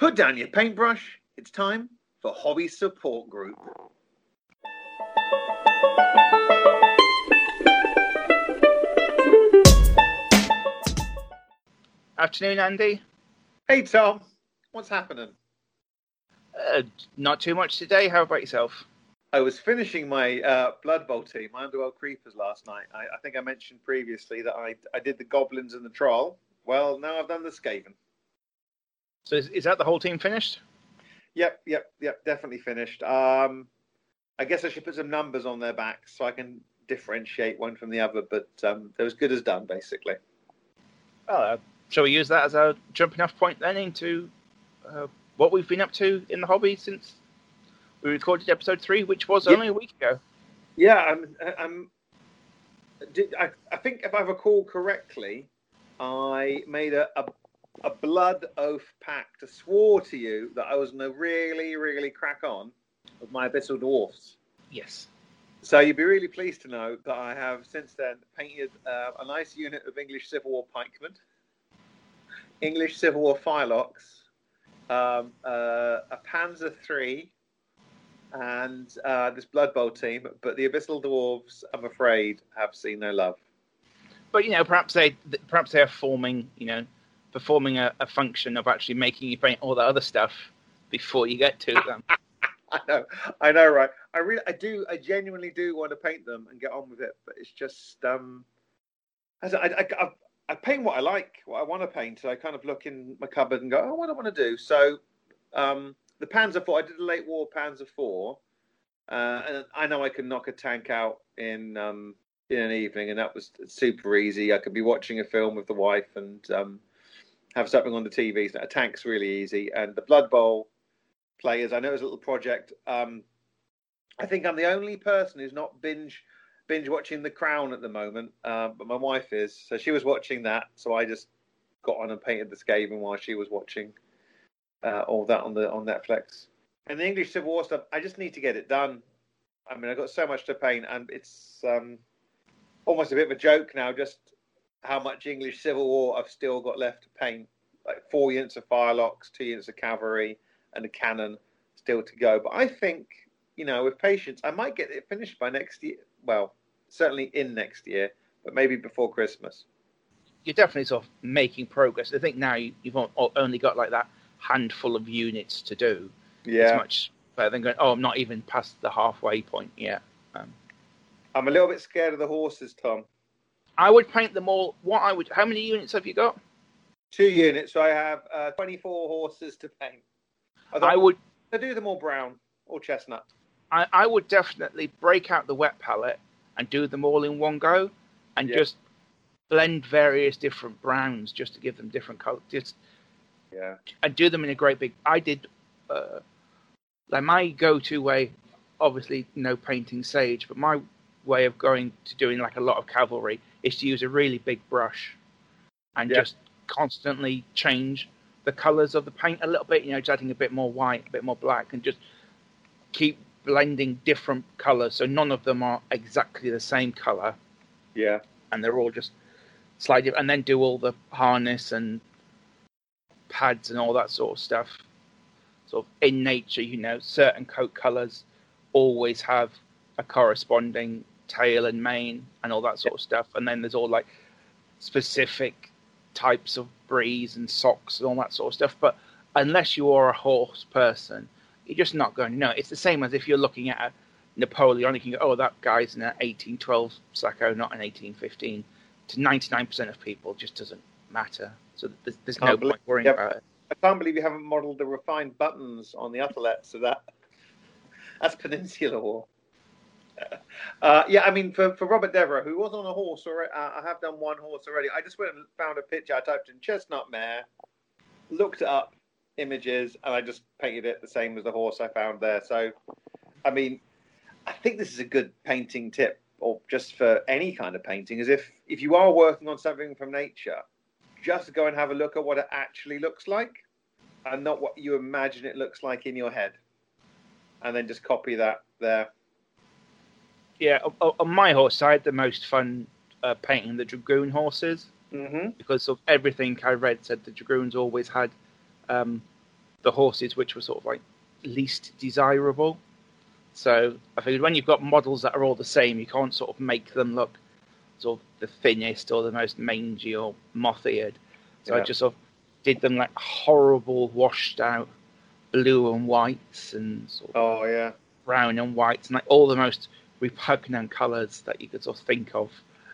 Put down your paintbrush. It's time for Hobby Support Group. Afternoon, Andy. Hey, Tom. What's happening? Uh, not too much today. How about yourself? I was finishing my uh, Blood Bowl team, my Underworld Creepers, last night. I, I think I mentioned previously that I, I did the Goblins and the Troll. Well, now I've done the Skaven. So is, is that the whole team finished? Yep, yep, yep, definitely finished. Um, I guess I should put some numbers on their backs so I can differentiate one from the other, but um, they're as good as done, basically. Well, uh, shall we use that as a jumping off point then into uh, what we've been up to in the hobby since we recorded episode three, which was Yep. only a week ago? Yeah, I'm. I'm did, I, I think if I recall correctly, I made a, a a blood oath pact. I swore to you that I was going to really, really crack on with my abyssal dwarfs. Yes. So you'd be really pleased to know that I have since then painted uh, a nice unit of English Civil War pikemen, English Civil War firelocks, um, uh, a Panzer III, and uh, this Blood Bowl team. But the Abyssal Dwarves, I'm afraid, have seen no love. But you know, perhaps they perhaps they are forming, you know, performing a, a function of actually making you paint all that other stuff before you get to them. I know, I know, right? I really, I do, I genuinely do want to paint them and get on with it, but it's just, um, I, I, I, I, paint what I like, what I want to paint. So I kind of look in my cupboard and go, oh, what do I want to do? So, um, the Panzer Four, I did a late war Panzer Four, uh, and I know I can knock a tank out in um, in an evening, and that was super easy. I could be watching a film with the wife and um, have something on the TV. So a tank's really easy, and the Blood Bowl players. I know it's a little project. Um, I think I'm the only person who's not binge binge watching The Crown at the moment, uh, but my wife is. So she was watching that, so I just got on and painted the Skaven while she was watching uh, all that on the on Netflix. And the English Civil War stuff, I just need to get it done. I mean, I've got so much to paint, and it's um, almost a bit of a joke now. Just how much English Civil War I've still got left to paint. Like four units of firelocks, two units of cavalry, and a cannon still to go. But I think, you know, with patience, I might get it finished by next year. Well, certainly in next year, but maybe before Christmas. You're definitely sort of making progress. I think now you, you've only got like that handful of units to do. Yeah. It's much better than going. Oh, I'm not even past the halfway point yet. Um, I'm a little bit scared of the horses, Tom. I would paint them all. What I would. How many units have you got? Two units, so I have uh, 24 horses to paint. I, I would. I do them all brown or chestnut. I, I would definitely break out the wet palette and do them all in one go, and Yeah. just blend various different browns just to give them different colors. Just Yeah, and do them in a great big. I did. Uh, like my go-to way, obviously no painting sage, but my way of going to doing like a lot of cavalry is to use a really big brush and Yeah. just constantly change the colors of the paint a little bit. You know, just adding a bit more white, a bit more black, and just keep blending different colors so none of them are exactly the same color yeah, and they're all just slightly different, and then do all the harness and pads and all that sort of stuff. Sort of in nature, you know, certain coat colors always have a corresponding tail and mane and all that sort of stuff, and then there's all like specific types of breeze and socks and all that sort of stuff. But unless you are a horse person, you're just not going to know. It's the same as if you're looking at a Napoleonic, you can go, oh, that guy's in an 1812 shako, not an 1815. To 99% of people, just doesn't matter. So there's, there's no point worrying about it. I can't believe you haven't modelled the refined buttons on the utterlets of that. That's Peninsular War. Uh, yeah, I mean, for, for Robert Devereux, who was on a horse already, uh, I have done one horse already. I just went and found a picture. I typed in chestnut mare, looked up, images, and I just painted it the same as the horse I found there. So, I mean, I think this is a good painting tip, or just for any kind of painting, is if if you are working on something from nature, just go and have a look at what it actually looks like, and not what you imagine it looks like in your head, and then just copy that there. Yeah, on my horse, I had the most fun uh, painting the dragoon horses Mm-hmm. because of everything I read said the dragoons always had um, the horses which were sort of like least desirable. So I figured when you've got models that are all the same, you can't sort of make them look sort of the thinnest or the most mangy or moth-eared. So Yeah. I just sort of did them like horrible washed out blue and whites and sort of Oh yeah. brown and whites and like all the most repugnant colours that you could sort of think of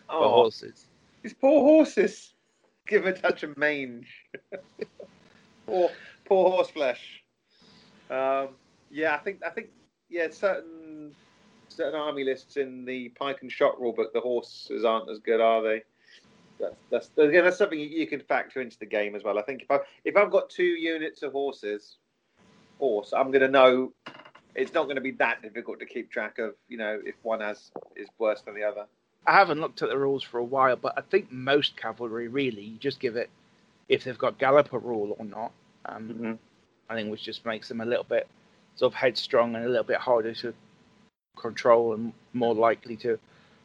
for Oh, horses. these poor horses. Give a touch of mange. poor, poor horse flesh. Um, yeah, I think I think yeah, certain certain army lists in the pike and shot rulebook, the horses aren't as good, are they? That's that's again that's something you, you can factor into the game as well. I think if I if I've got two units of horses, horse, I'm going to know it's not going to be that difficult to keep track of. You know, if one has is worse than the other. I haven't looked at the rules for a while, but I think most cavalry really you just give it if they've got galloper rule or not. Um, Mm-hmm. I think which just makes them a little bit sort of headstrong and a little bit harder to control and more likely to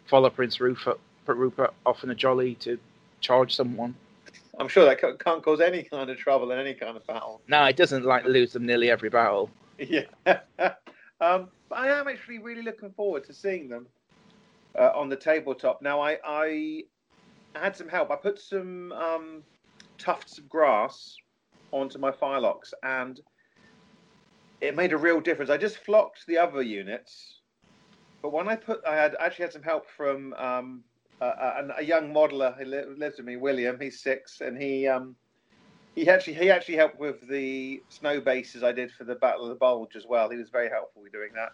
follow Prince Rupert, put Rupert off in a jolly to charge someone. I'm sure that can't cause any kind of trouble in any kind of battle. No, it doesn't like lose them nearly every battle. Yeah. um, but I am actually really looking forward to seeing them uh, on the tabletop. Now, I, I had some help. I put some um, tufts of grass onto my firelocks, and it made a real difference. I just flocked the other units, but when I put, I had actually had some help from um, a, a, a young modeler who li- lives with me, William. He's six, and he um, he actually he actually helped with the snow bases I did for the Battle of the Bulge as well. He was very helpful with doing that.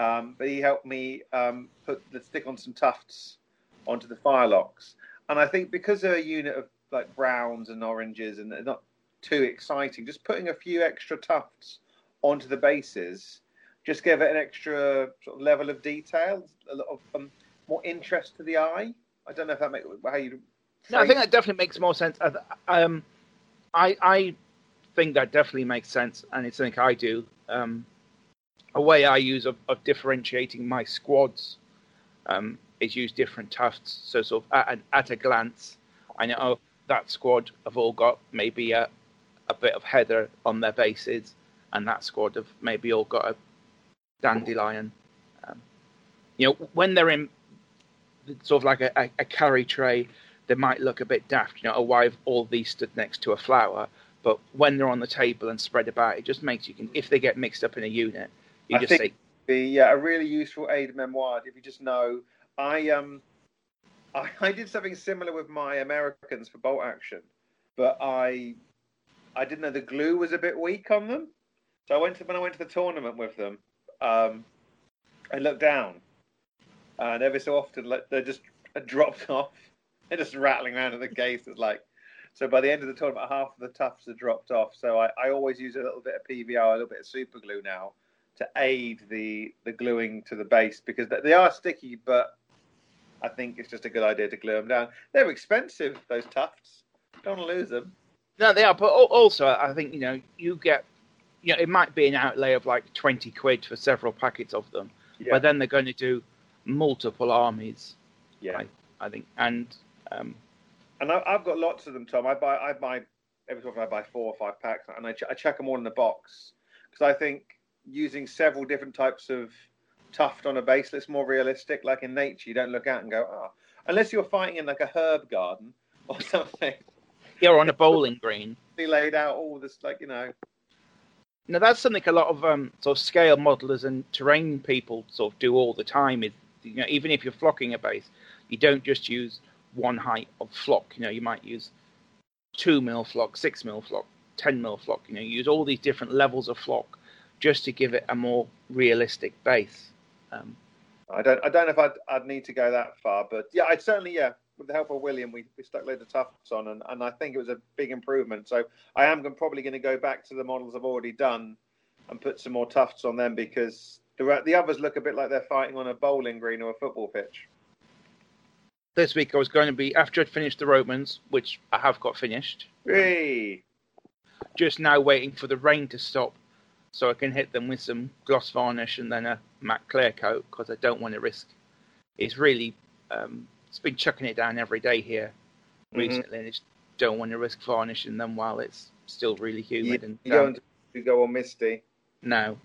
Um, but he helped me um, put the stick on some tufts onto the firelocks, and I think because they're a unit of like browns and oranges and they're not too exciting, just putting a few extra tufts onto the bases just give it an extra sort of level of detail, a lot of um, more interest to the eye. I don't know if that makes how you. No, I think that definitely makes more sense. I- Um, I I think that definitely makes sense, and it's something I do. Um, a way I use of, of differentiating my squads um, is use different tufts. So sort of at, at a glance, I know oh, that squad have all got maybe a a bit of heather on their bases, and that squad have maybe all got a dandelion. Um, you know, when they're in sort of like a, a, a carry tray, they might look a bit daft. You know, oh, why have all these stood next to a flower? But when they're on the table and spread about, it just makes you can. If they get mixed up in a unit, you I just think- say, be yeah, a really useful aid memoir if you just know. I um, I, I did something similar with my Americans for bolt action, but I I didn't know the glue was a bit weak on them, so I went to when I went to the tournament with them. Um, I looked down, and every so often like, they just dropped off. They're just rattling around at the case. It's like so. By the end of the tournament, half of the tufts are dropped off. So I, I always use a little bit of PVA, a little bit of super glue now to aid the the gluing to the base because they- are sticky, but I think it's just a good idea to glue them down. They're expensive, those tufts. Don't want to lose them. no, they are. But also, I think you know, you get, you know, it might be an outlay of like twenty quid for several packets of them, Yeah, but then they're going to do multiple armies. yeah. Right. I think, and um, And I, I've got lots of them, Tom. I buy I buy every so often I buy four or five packs, and I, ch- I check them all in the box because I think using several different types of tuft on a base looks more realistic. Like in nature, you don't look out and go, oh, unless you're fighting in like a herb garden or something. you're on a bowling green. They laid out all this, like you know, Now that's something a lot of um, sort of scale modelers and terrain people sort of do all the time. Is you know even if you're flocking a base, you don't just use one height of flock. You know you might use two mil flock, six mil flock, ten mil flock. You know you use all these different levels of flock just to give it a more realistic base. Um, I don't I don't know if I'd, I'd need to go that far, but yeah, I'd certainly yeah. With the help of William, we, we stuck loads of tufts on, and, and I think it was a big improvement. So I am probably going to go back to the models I've already done and put some more tufts on them because the the others look a bit like they're fighting on a bowling green or a football pitch. This week I was going to be after I'd finished the Romans, which I have got finished. Hey, just now waiting for the rain to stop so I can hit them with some gloss varnish and then a matte clear coat because I don't want to risk. It's really, um, it's been chucking it down every day here Mhm. recently, and I just don't want to risk varnishing them while it's still really humid and you don't. You go on misty. No.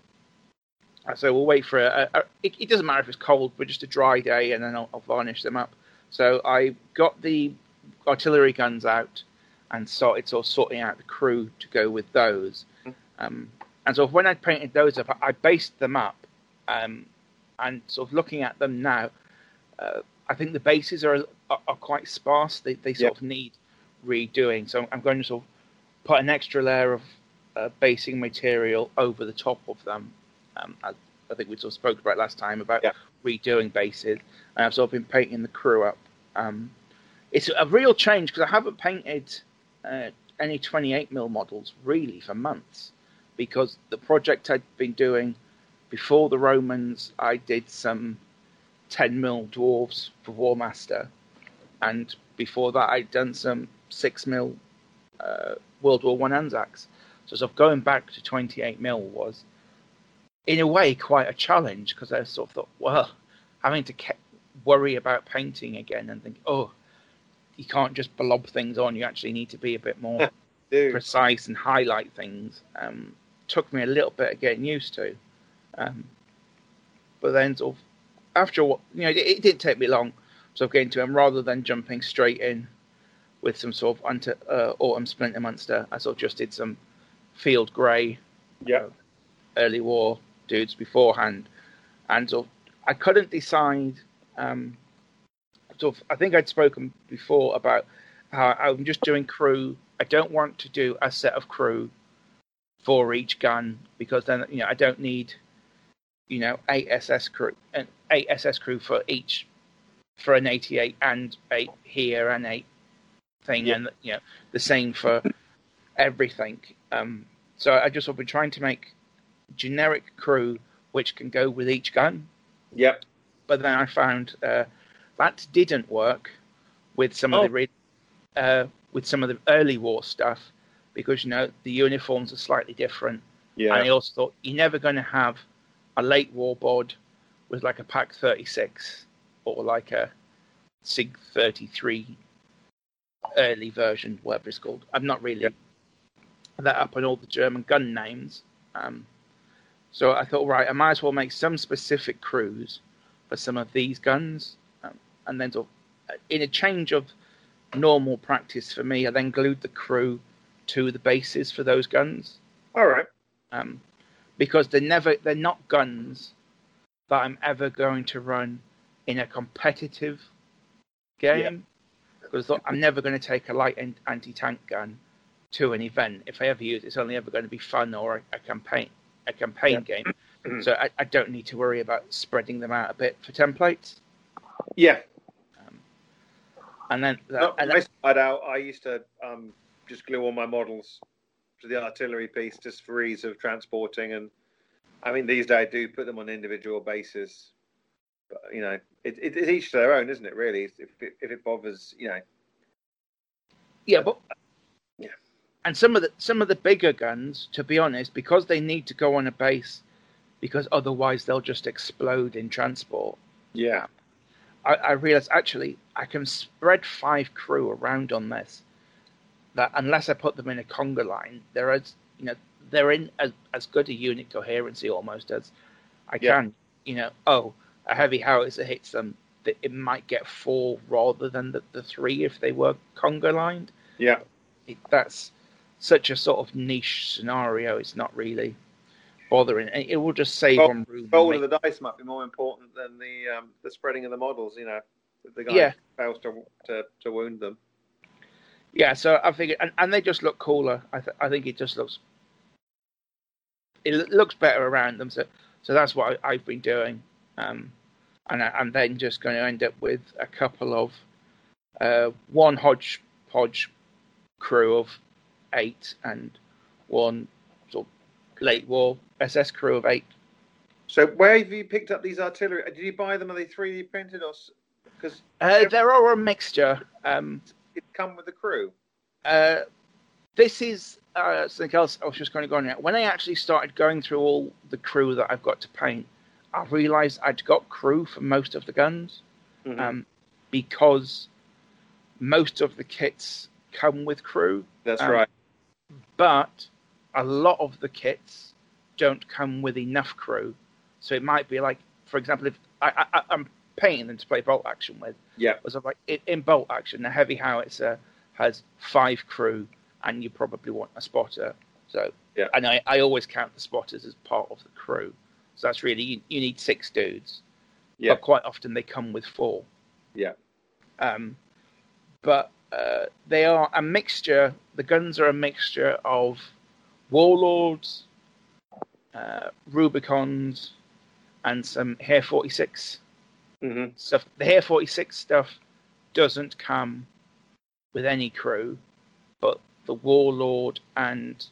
So we'll wait for a. a, a it, it doesn't matter if it's cold, but just a dry day, and then I'll, I'll varnish them up. So I got the artillery guns out and started sort of sorting out the crew to go with those. Um, and so when I painted those up, I, based them up, um, and sort of looking at them now, uh, I think the bases are are, are quite sparse. They they sort Yeah. of need redoing. So I'm going to sort of put an extra layer of uh, basing material over the top of them. Um, I, think we sort of spoke about last time about Yeah. redoing bases, and I've sort of been painting the crew up. Um, it's a real change because I haven't painted uh, any 28 mil models really for months because the project I'd been doing before the Romans, I did some 10 mil dwarves for Warmaster, and before that, I'd done some 6 mil uh, World War One Anzacs. So, sort of going back to 28 mil was, in a way, quite a challenge because I sort of thought, well, having to ke- worry about painting again and think, oh, you can't just blob things on. You actually need to be a bit more precise and highlight things. Um, took me a little bit of getting used to, um, but then sort of after what you know, it, it didn't take me long. Sort of getting to them rather than jumping straight in with some sort of anti, uh, autumn splinter monster. I sort of just did some field grey Yeah. early war dudes beforehand, and of, I couldn't decide. Um, of, I think I'd spoken before about how I'm just doing crew. I don't want to do a set of crew for each gun because then you know I don't need you know eight SS crew and eight SS crew for each for an 88 and eight here and eight thing Yeah. and you know the same for everything. Um, so I just have been trying to make generic crew which can go with each gun. Yep. But then I found uh, that didn't work with some Oh. of the re- uh, with some of the early war stuff because you know the uniforms are slightly different. Yeah. And I also thought you're never going to have a late war bod with like a Pak 36 or like a Sig 33 early version, whatever it's called. I'm not really Yeah. that up on all the German gun names. Um, so I thought, right, I might as well make some specific crews for some of these guns. Um, and then, sort of, in a change of normal practice for me, I then glued the crew to the bases for those guns All right. um, because they're never they're not guns that I'm ever going to run in a competitive game. Because I'm never going to take a light anti-tank gun to an event. If I ever use it, it's only ever going to be fun or a, a campaign a campaign game. so I, I don't need to worry about spreading them out a bit for templates. Yeah. Um, and then and I out. I used to um, just glue all my models to the artillery piece just for ease of transporting. And I mean, these days I do put them on individual bases. But you know, it, it, it's each to their own, isn't it? Really, if it, if it bothers, you know. Yeah, but Yeah. And some of the some of the bigger guns, to be honest, because they need to go on a base, because otherwise they'll just explode in transport. Yeah. I, I realized actually I can spread five crew around on this. That unless I put them in a conga line, they're as you know they're in as, as good a unit coherency almost as I Yeah. can. You know, oh, a heavy howitzer hits them, th- it might get four rather than the, the three if they were conga lined Yeah. it, that's such a sort of niche scenario. It's not really bothering. It, it will just save Well, on room. Roll of the dice might be more important than the um, the spreading of the models. You know, the guy Yeah. fails to, to to wound them. yeah, so I figured, and, and they just look cooler. I, th- I think it just looks, it looks better around them. So, so that's what I, I've been doing. Um, and I, I'm then just going to end up with a couple of, uh, one hodgepodge crew of eight and one sort of late war SS crew of eight. So where have you picked up these artillery? Did you buy them? Are they 3D printed or? Because Uh, there are a mixture. Um, it come with the crew. uh, this is uh, something else I was just going to go on now. When I actually started going through all the crew that I've got to paint, I realised I'd got crew for most of the guns Mhm. um, because most of the kits come with crew. That's um, right. But a lot of the kits don't come with enough crew. So it might be like, for example, if I, I, I'm paying them to play bolt action with. Yeah. Was like in, in bolt action, the heavy howitzer has five crew, and you probably want a spotter. So Yeah. and I, I always count the spotters as part of the crew. So that's really you, you need six dudes. Yeah. But quite often they come with four. Yeah. Um, but uh, they are a mixture. The guns are a mixture of warlords, uh, Rubicons, and some Heer 46 hmm stuff. The Heer 46 stuff doesn't come with any crew, but the Warlord and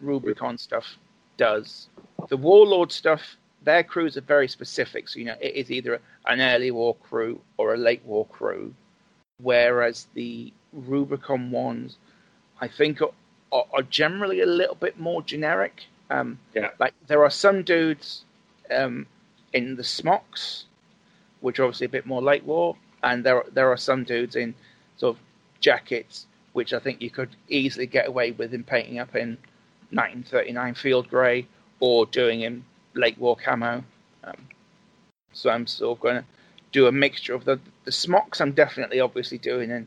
Rubicon stuff does. The Warlord stuff, their crews are very specific. So, you know, it is either an early war crew or a late war crew, whereas the Rubicon ones, I think, are, are, generally a little bit more generic. Um, Yeah. Like, there are some dudes um, in the smocks which are obviously a bit more late war, and there there are some dudes in sort of jackets which I think you could easily get away with in painting up in 1939 field grey or doing in late war camo. Um, so I'm sort of going to do a mixture of the the smocks. I'm definitely obviously doing in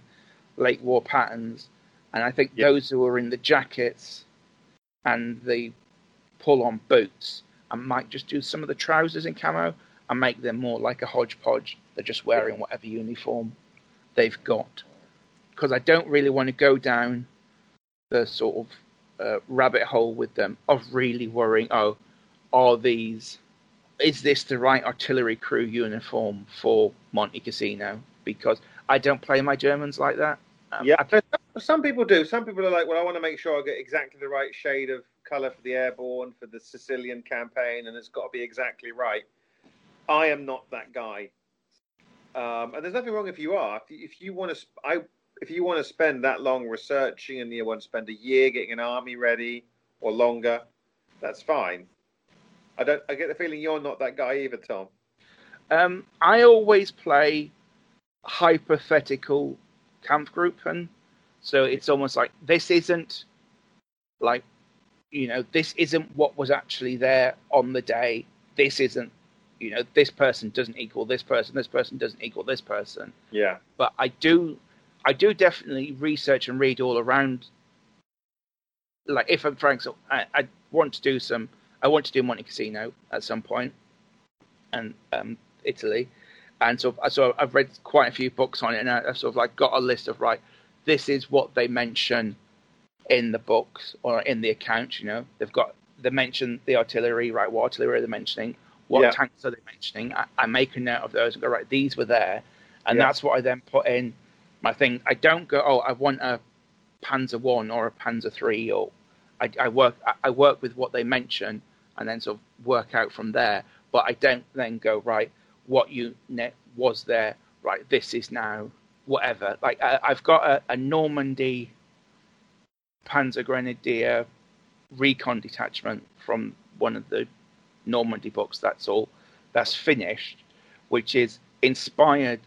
late war patterns, and I think Yeah. those who are in the jackets and the pull on boots, I might just do some of the trousers in camo and make them more like a hodgepodge. They're just wearing whatever uniform they've got. Because I don't really want to go down the sort of uh, rabbit hole with them of really worrying, oh, are these, is this the right artillery crew uniform for Monte Cassino? Because I don't play my Germans like that. Um, Yeah. I play, Some people do. Some people are like, well, I want to make sure I get exactly the right shade of color for the airborne for the Sicilian campaign, and it's got to be exactly right. I am not that guy. Um, and there's nothing wrong if you are. If you, if you want to, I if you want to spend that long researching and you want to spend a year getting an army ready or longer, that's fine. I don't. I get the feeling you're not that guy either, Tom. Um, I always play hypothetical Kampfgruppen, so it's almost like this isn't like you know this isn't what was actually there on the day. This isn't you know this person doesn't equal this person. This person doesn't equal this person. Yeah. But I do, I do definitely research and read all around. Like if I'm frank, so I, I want to do some. I want to do Monte Cassino at some point, and um, Italy, and so so I've read quite a few books on it, and I, I've sort of like got a list of right. This is what they mention in the books or in the accounts. You know, they've got they mention the artillery, right? What artillery are they mentioning? What Yeah. tanks are they mentioning? I, I make a note of those and go right. These were there, and Yeah. that's what I then put in my thing. I don't go. Oh, I want a Panzer One or a Panzer Three, or I, I work. I work with what they mention, and then sort of work out from there. But I don't then go right. What unit was there? Right. This is now whatever. Like I, I've got a, a Normandy Panzer Grenadier recon detachment from one of the Normandy books. That's all. That's finished, which is inspired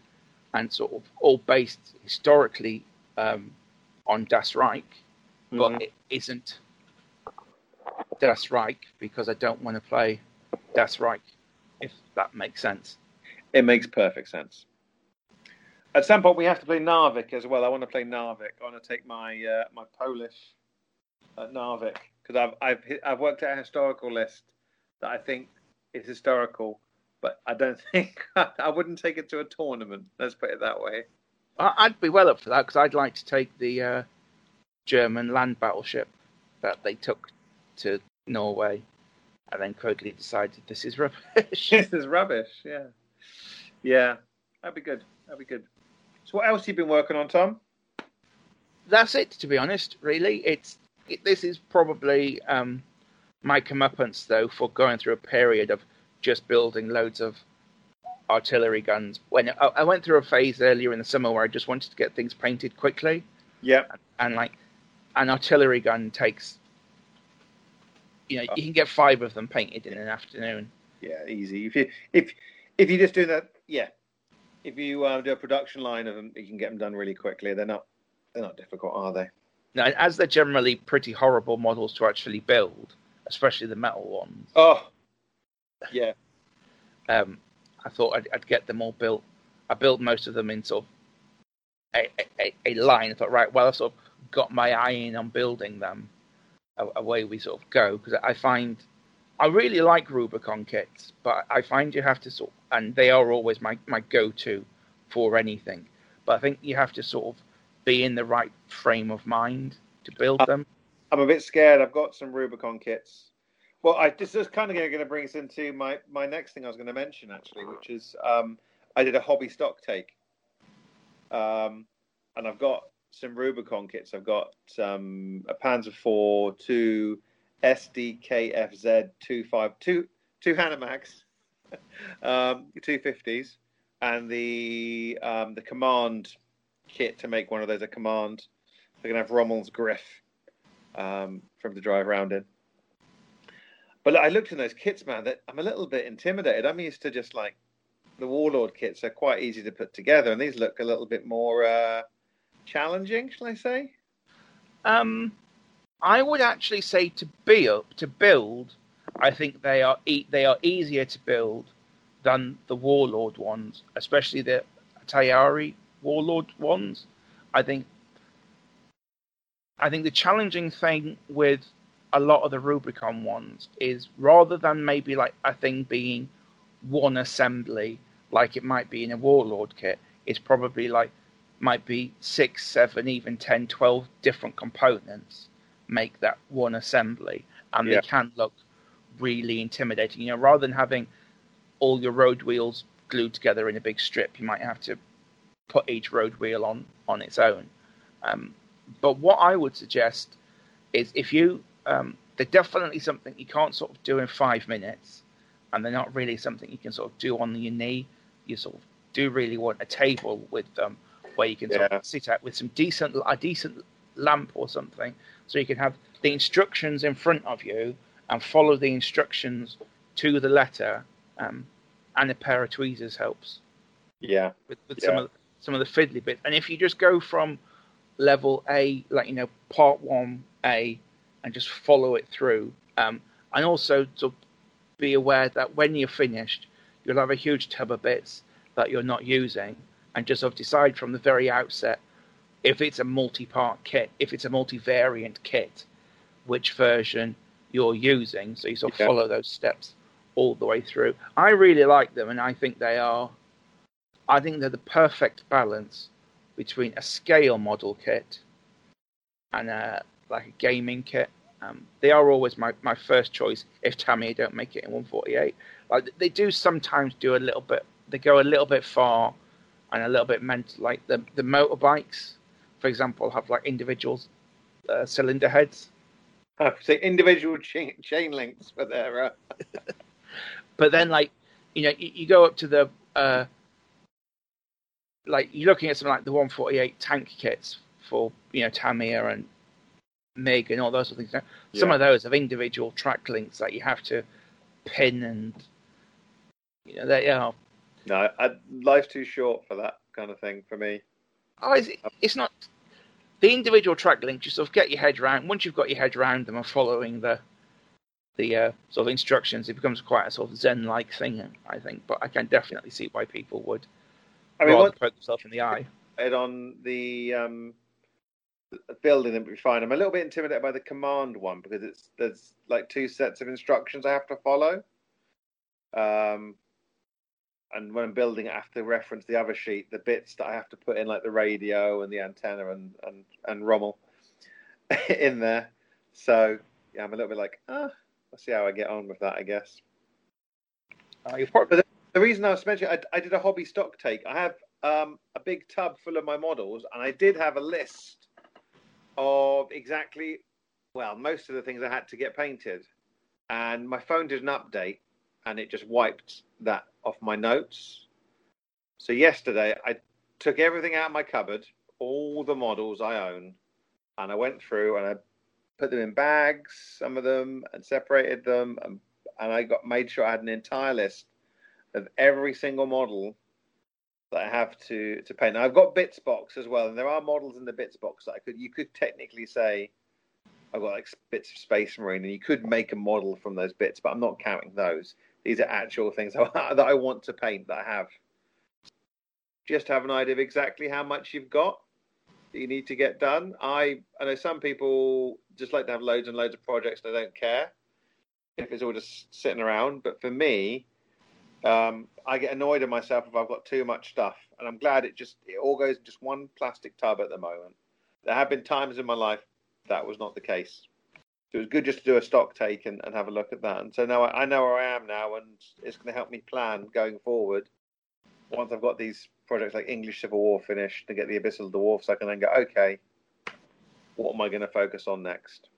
and sort of all based historically um, on Das Reich, but Mhm. it isn't Das Reich because I don't want to play Das Reich, if that makes sense. It makes perfect sense. At some point, we have to play Narvik as well. I want to play Narvik. I want to take my uh, my Polish at Narvik because I've I've I've worked out a historical list that I think is historical, but I don't think I wouldn't take it to a tournament. Let's put it that way. I'd be well up for that because I'd like to take the uh, German land battleship that they took to Norway and then quickly decided this is rubbish. this is rubbish. Yeah, yeah, that'd be good. That'd be good. So, what else have you been working on, Tom? That's it, to be honest. Really, it's it, this is probably um, my comeuppance though for going through a period of just building loads of artillery guns. When I, I went through a phase earlier in the summer where I just wanted to get things painted quickly, Yeah, and like an artillery gun takes, you know, you can get five of them painted in an afternoon. yeah, easy. If you if if you just do that, yeah. If you uh, do a production line of them, you can get them done really quickly. They're not they're not difficult, are they? Now, as they're generally pretty horrible models to actually build, especially the metal ones. Oh, yeah. Um, I thought I'd, I'd, get them all built. I built most of them in sort of a, a, a line. I thought, right, well, I sort of got my eye in on building them. Away we sort of go because I find I really like Rubicon kits, but I find you have to sort, and they are always my my go-to for anything. But I think you have to sort of be in the right frame of mind to build them. I'm a bit scared. I've got some Rubicon kits. Well, I, this is kind of going to bring us into my, my next thing I was going to mention, actually, which is um, I did a hobby stock take. Um, and I've got some Rubicon kits. I've got um, a Panzer IV, two SDKFZ 252, two Hanomags, um, 250s, and the um, the command kit to make one of those a command. They're going to have Rommel's Greif um, from to drive around in. But I looked in those kits, man. That I'm a little bit intimidated. I'm used to just like the Warlord kits are quite easy to put together, and these look a little bit more uh, challenging, shall I say? Um, I would actually say to build, to build, I think they are e- they are easier to build than the Warlord ones, especially the Tayari Warlord ones. I think I think the challenging thing with a lot of the Rubicon ones is rather than maybe like a thing being one assembly like it might be in a Warlord kit, it's probably like might be six, seven, even 10, 12 different components make that one assembly, and yeah. they can look really intimidating. You know, rather than having all your road wheels glued together in a big strip, you might have to put each road wheel on on its own. Um, but what I would suggest is if you um, they're definitely something you can't sort of do in five minutes, and they're not really something you can sort of do on your knee. You sort of do really want a table with them where you can yeah. sort of sit at with some decent a decent lamp or something, so you can have the instructions in front of you and follow the instructions to the letter. Um, and a pair of tweezers helps. Yeah, with, with yeah. some of some of the fiddly bits. And if you just go from level A, like you know, part one A, and just follow it through, um, and also to be aware that when you're finished, you'll have a huge tub of bits that you're not using, and just sort of decide from the very outset if it's a multi-part kit, if it's a multi-variant kit, which version you're using. So you sort of yeah. follow those steps all the way through. I really like them, and I think they are I think they're the perfect balance between a scale model kit and a, like a gaming kit. Um, they are always my, my first choice if Tamiya don't make it in 148. Like they do sometimes do a little bit. They go a little bit far and a little bit meant like the the motorbikes, for example, have like individual uh, cylinder heads. Oh, so individual chain, chain links for their. Uh... but then, like you know, you, you go up to the uh, like you're looking at something like the 148 tank kits for you know Tamiya and MiG and all those sort of things. Some yeah. of those have individual track links that you have to pin and you know they are. No, I, life's too short for that kind of thing for me. Oh, it's, it's not the individual track links. You sort of get your head around. Once you've got your head around them and following the the uh, sort of instructions, it becomes quite a sort of zen-like thing, I think. But I can definitely see why people would I mean, what, poke themselves in the eye. It on the um, building would be fine. I'm a little bit intimidated by the command one because it's there's like two sets of instructions I have to follow. Um, and when I'm building, I have to reference the other sheet, the bits that I have to put in, like the radio and the antenna and and and Rommel in there. So yeah, I'm a little bit like, ah, I'll see how I get on with that, I guess. Uh, you're probably, the reason I was mentioning, I, I did a hobby stock take. I have um, a big tub full of my models, and I did have a list of exactly, well, most of the things I had to get painted. And my phone did an update, and it just wiped that off my notes. So yesterday, I took everything out of my cupboard, all the models I own, and I went through and I put them in bags, some of them, and separated them, and, and I got made sure I had an entire list of every single model that I have to to paint. Now, I've got bits box as well, and there are models in the bits box that I could you could technically say I've got like bits of Space Marine, and you could make a model from those bits, but I'm not counting those. These are actual things that I want to paint that I have. Just have an idea of exactly how much you've got that you need to get done. I I know some people just like to have loads and loads of projects and they don't care if it's all just sitting around. But for me, um, I get annoyed at myself if I've got too much stuff, and I'm glad it just it all goes in just one plastic tub at the moment. There have been times in my life that was not the case. So it was good just to do a stock take and, and have a look at that. And so now I, I know where I am now, and it's going to help me plan going forward. Once I've got these projects like English Civil War finished to get the Abyssal Dwarfs, I can then go, okay, what am I going to focus on next?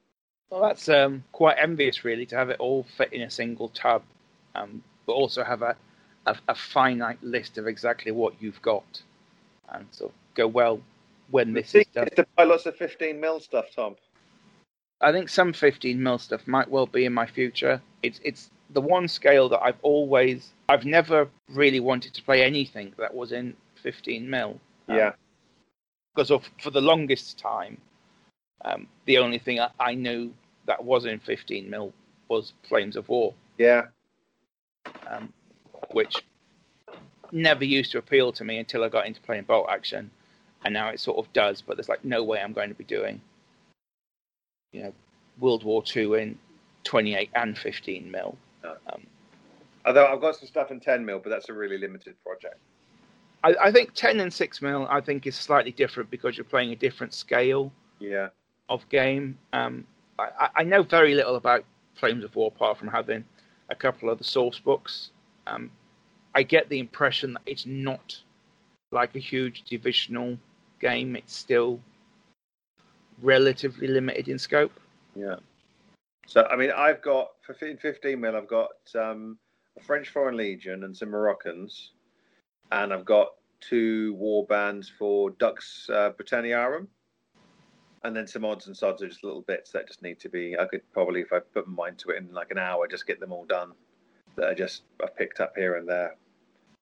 Well, that's um, quite envious, really, to have it all fit in a single tub, um, but also have a, a, a, finite list of exactly what you've got, and sort of go well when this is done. To buy lots of 15 mil stuff, Tom. I think some 15 mil stuff might well be in my future. It's it's the one scale that I've always I've never really wanted to play anything that was in 15 mil. Um, yeah. Because of for the longest time, um, the only thing I, I, knew that was in 15 mil was Flames of War. Yeah. Um, which never used to appeal to me until I got into playing bolt action, and now it sort of does. But there's like no way I'm going to be doing, you know, World War Two in 28 and 15 mil. No. Um, Although I've got some stuff in 10 mil, but that's a really limited project. I, I, think 10 and 6 mil, I think, is slightly different because you're playing a different scale. Yeah. Of game. Um, I, I, know very little about Flames of War apart from having a couple of the source books. Um, I get the impression that it's not like a huge divisional game. It's still relatively limited in scope. Yeah. So I mean, I've got for 15 mil, I've got um, a French Foreign Legion and some Moroccans, and I've got two war bands for Dux uh, Britanniarum, and then some odds and sods are just little bits that just need to be. I could probably, if I put my mind to it, in like an hour, just get them all done. That I just I've picked up here and there.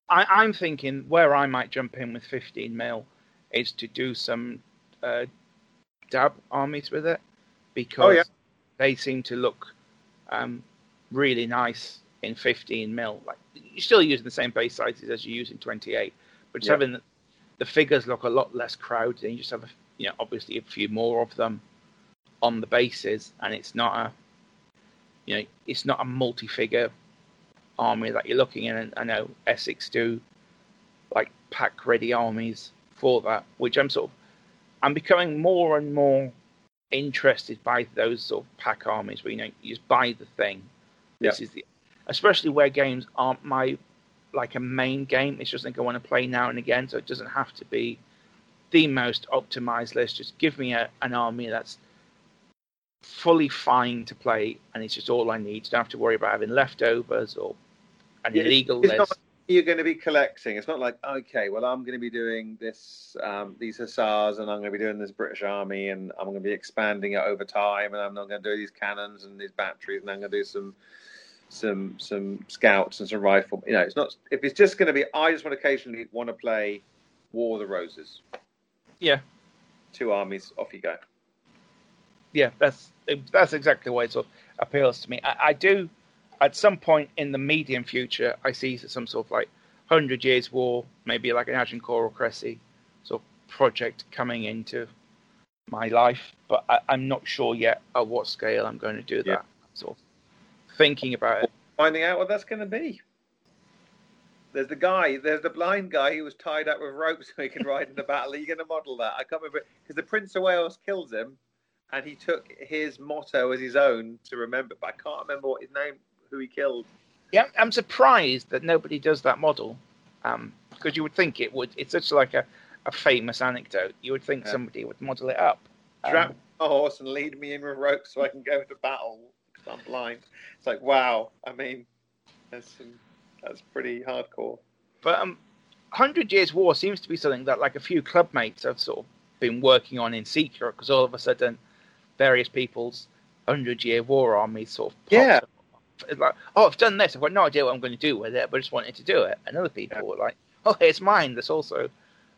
I, am thinking where I might jump in with 15 mil is to do some uh, dab armies with it because oh, yeah they seem to look um, really nice in 15 mil. Like you're still using the same base sizes as you use in 28, but just having the, the, figures look a lot less crowded. And you just have, a, you know, obviously a few more of them on the bases, and it's not a, you know, it's not a multi-figure army that you're looking in. And I know Essex do like pack-ready armies for that, which I'm sort of, I'm becoming more and more interested by those sort of pack armies where you know you just buy the thing. This is the, especially where games aren't my like a main game. It's just something I want to play now and again, so it doesn't have to be the most optimized list. Just give me a, an army that's fully fine to play, and it's just all I need. Don't have to worry about having leftovers or an yeah, illegal list. Not, you're going to be collecting. It's not like okay, well, I'm going to be doing this, um, these hussars, and I'm going to be doing this British Army, and I'm going to be expanding it over time, and I'm not going to do these cannons and these batteries, and I'm going to do some, some, some scouts and some rifle. You know, it's not. If it's just going to be, I just want to occasionally want to play War of the Roses. Yeah. Two armies, off you go. Yeah, that's that's exactly why it sort of appeals to me. I, I do at some point in the medium future, I see some sort of like Hundred Years War, maybe like an Agincourt or Crécy sort of project coming into my life, but I, am not sure yet at what scale I'm going to do that. Yeah. Sort of thinking about it. Finding out what that's going to be. There's the guy, there's the blind guy who was tied up with ropes so he could ride in the battle. Are you going to model that? I can't remember because the Prince of Wales kills him, and he took his motto as his own to remember. But I can't remember what his name who he killed. Yeah, I'm surprised that nobody does that model, because um, you would think it would. It's such like a, a famous anecdote. You would think yeah. somebody would model it up. Trap um, a horse and lead me in with ropes so I can go to battle because I'm blind. It's like wow. I mean, that's some, that's pretty hardcore. But um, Hundred Years War seems to be something that like a few club mates have sort of been working on in secret because all of a sudden various people's Hundred Year War armies sort of yeah. Like, oh, I've done this. I've got no idea what I'm going to do with it, but I just wanted to do it. And other people yeah. were like, oh, it's mine. That's also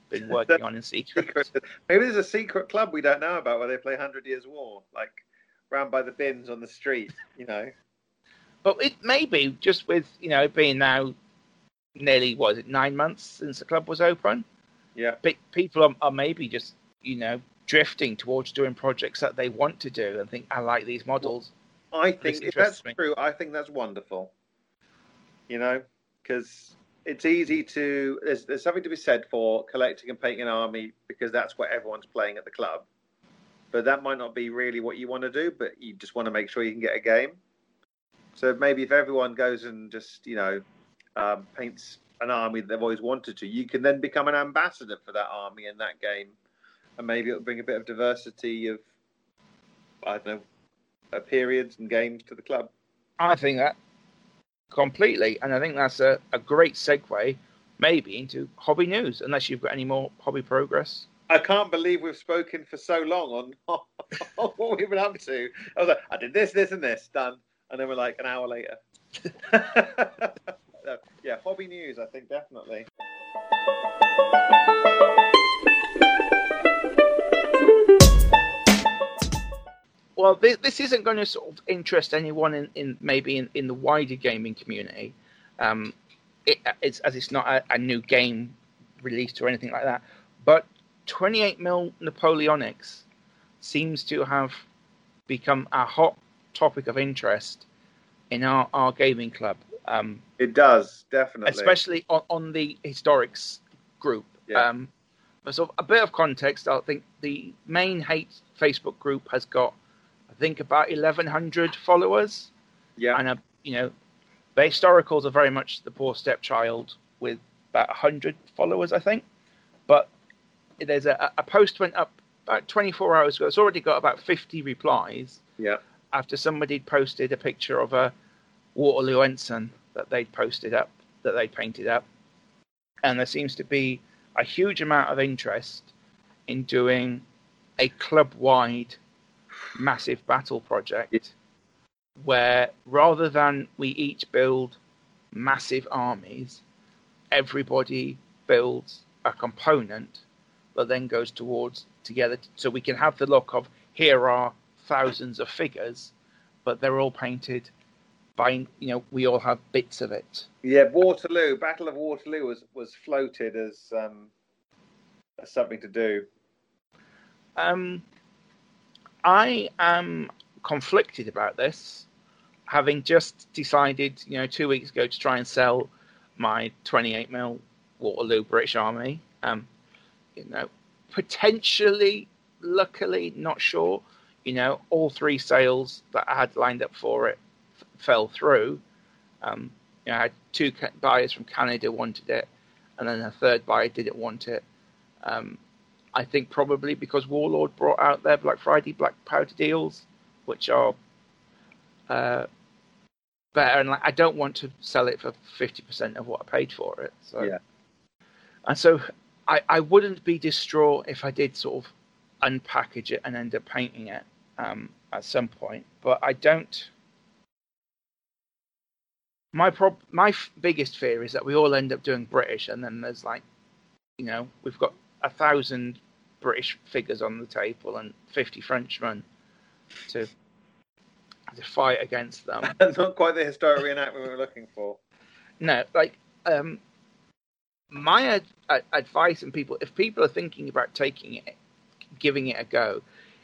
been working on in secret. Maybe there's a secret club we don't know about where they play Hundred Years War, like round by the bins on the street. You know. But it may be just with you know being now nearly what is it nine months since the club was open. Yeah. people are, are maybe just you know drifting towards doing projects that they want to do and think I like these models. I think if that's true, I think that's wonderful. You know, because it's easy to there's, there's something to be said for collecting and painting an army because that's what everyone's playing at the club. But that might not be really what you want to do, but you just want to make sure you can get a game. So maybe if everyone goes and just you know um, paints an army that they've always wanted to, you can then become an ambassador for that army in that game, and maybe it'll bring a bit of diversity of I don't know uh, periods and games to the club. I think that completely, and I think that's a, a great segue, maybe into hobby news. Unless you've got any more hobby progress. I can't believe we've spoken for so long on, on what we've been up to. I was like, I did this, this, and this, done, and then we're like an hour later. yeah, hobby news. I think definitely. Well, this, this, isn't going to sort of interest anyone in, in maybe in, in the wider gaming community. Um, it, it's as it's not a, a, new game released or anything like that. But 28 mil Napoleonics seems to have become a hot topic of interest in our, our gaming club. Um, it does definitely, especially on, on the historics group. Yeah. Um, so a bit of context, I think the main hate Facebook group has got think about 1,100 followers. Yeah. And, a, you know, the historicals are very much the poor stepchild with about 100 followers, I think. But there's a, a post went up about 24 hours ago. It's already got about 50 replies. Yeah. After somebody posted a picture of a Waterloo ensign that they'd posted up, that they painted up. And there seems to be a huge amount of interest in doing a club wide massive battle project where rather than we each build massive armies, everybody builds a component that then goes towards together so we can have the look of here are thousands of figures, but they're all painted by you know we all have bits of it. Yeah, Waterloo, Battle of Waterloo was was floated as um as something to do. Um, I am conflicted about this, having just decided, you know, two weeks ago to try and sell my 28 mil Waterloo British Army. Um, you know, potentially, luckily, not sure. You know, all three sales that I had lined up for it f- fell through. Um, you know, I had two buyers from Canada wanted it, and then a third buyer didn't want it. Um, I think probably because Warlord brought out their Black Friday Black Powder deals, which are uh, better. And like, I don't want to sell it for fifty percent of what I paid for it. So, yeah. And so I, I wouldn't be distraught if I did sort of unpackage it and end up painting it um, at some point. But I don't. My prob- my f- biggest fear is that we all end up doing British, and then there's like, you know, we've got a thousand British figures on the table and 50 Frenchmen to to fight against them. That's not quite the historic reenactment we were looking for. No, like um, my ad- ad- advice and people, if people are thinking about taking it, giving it a go,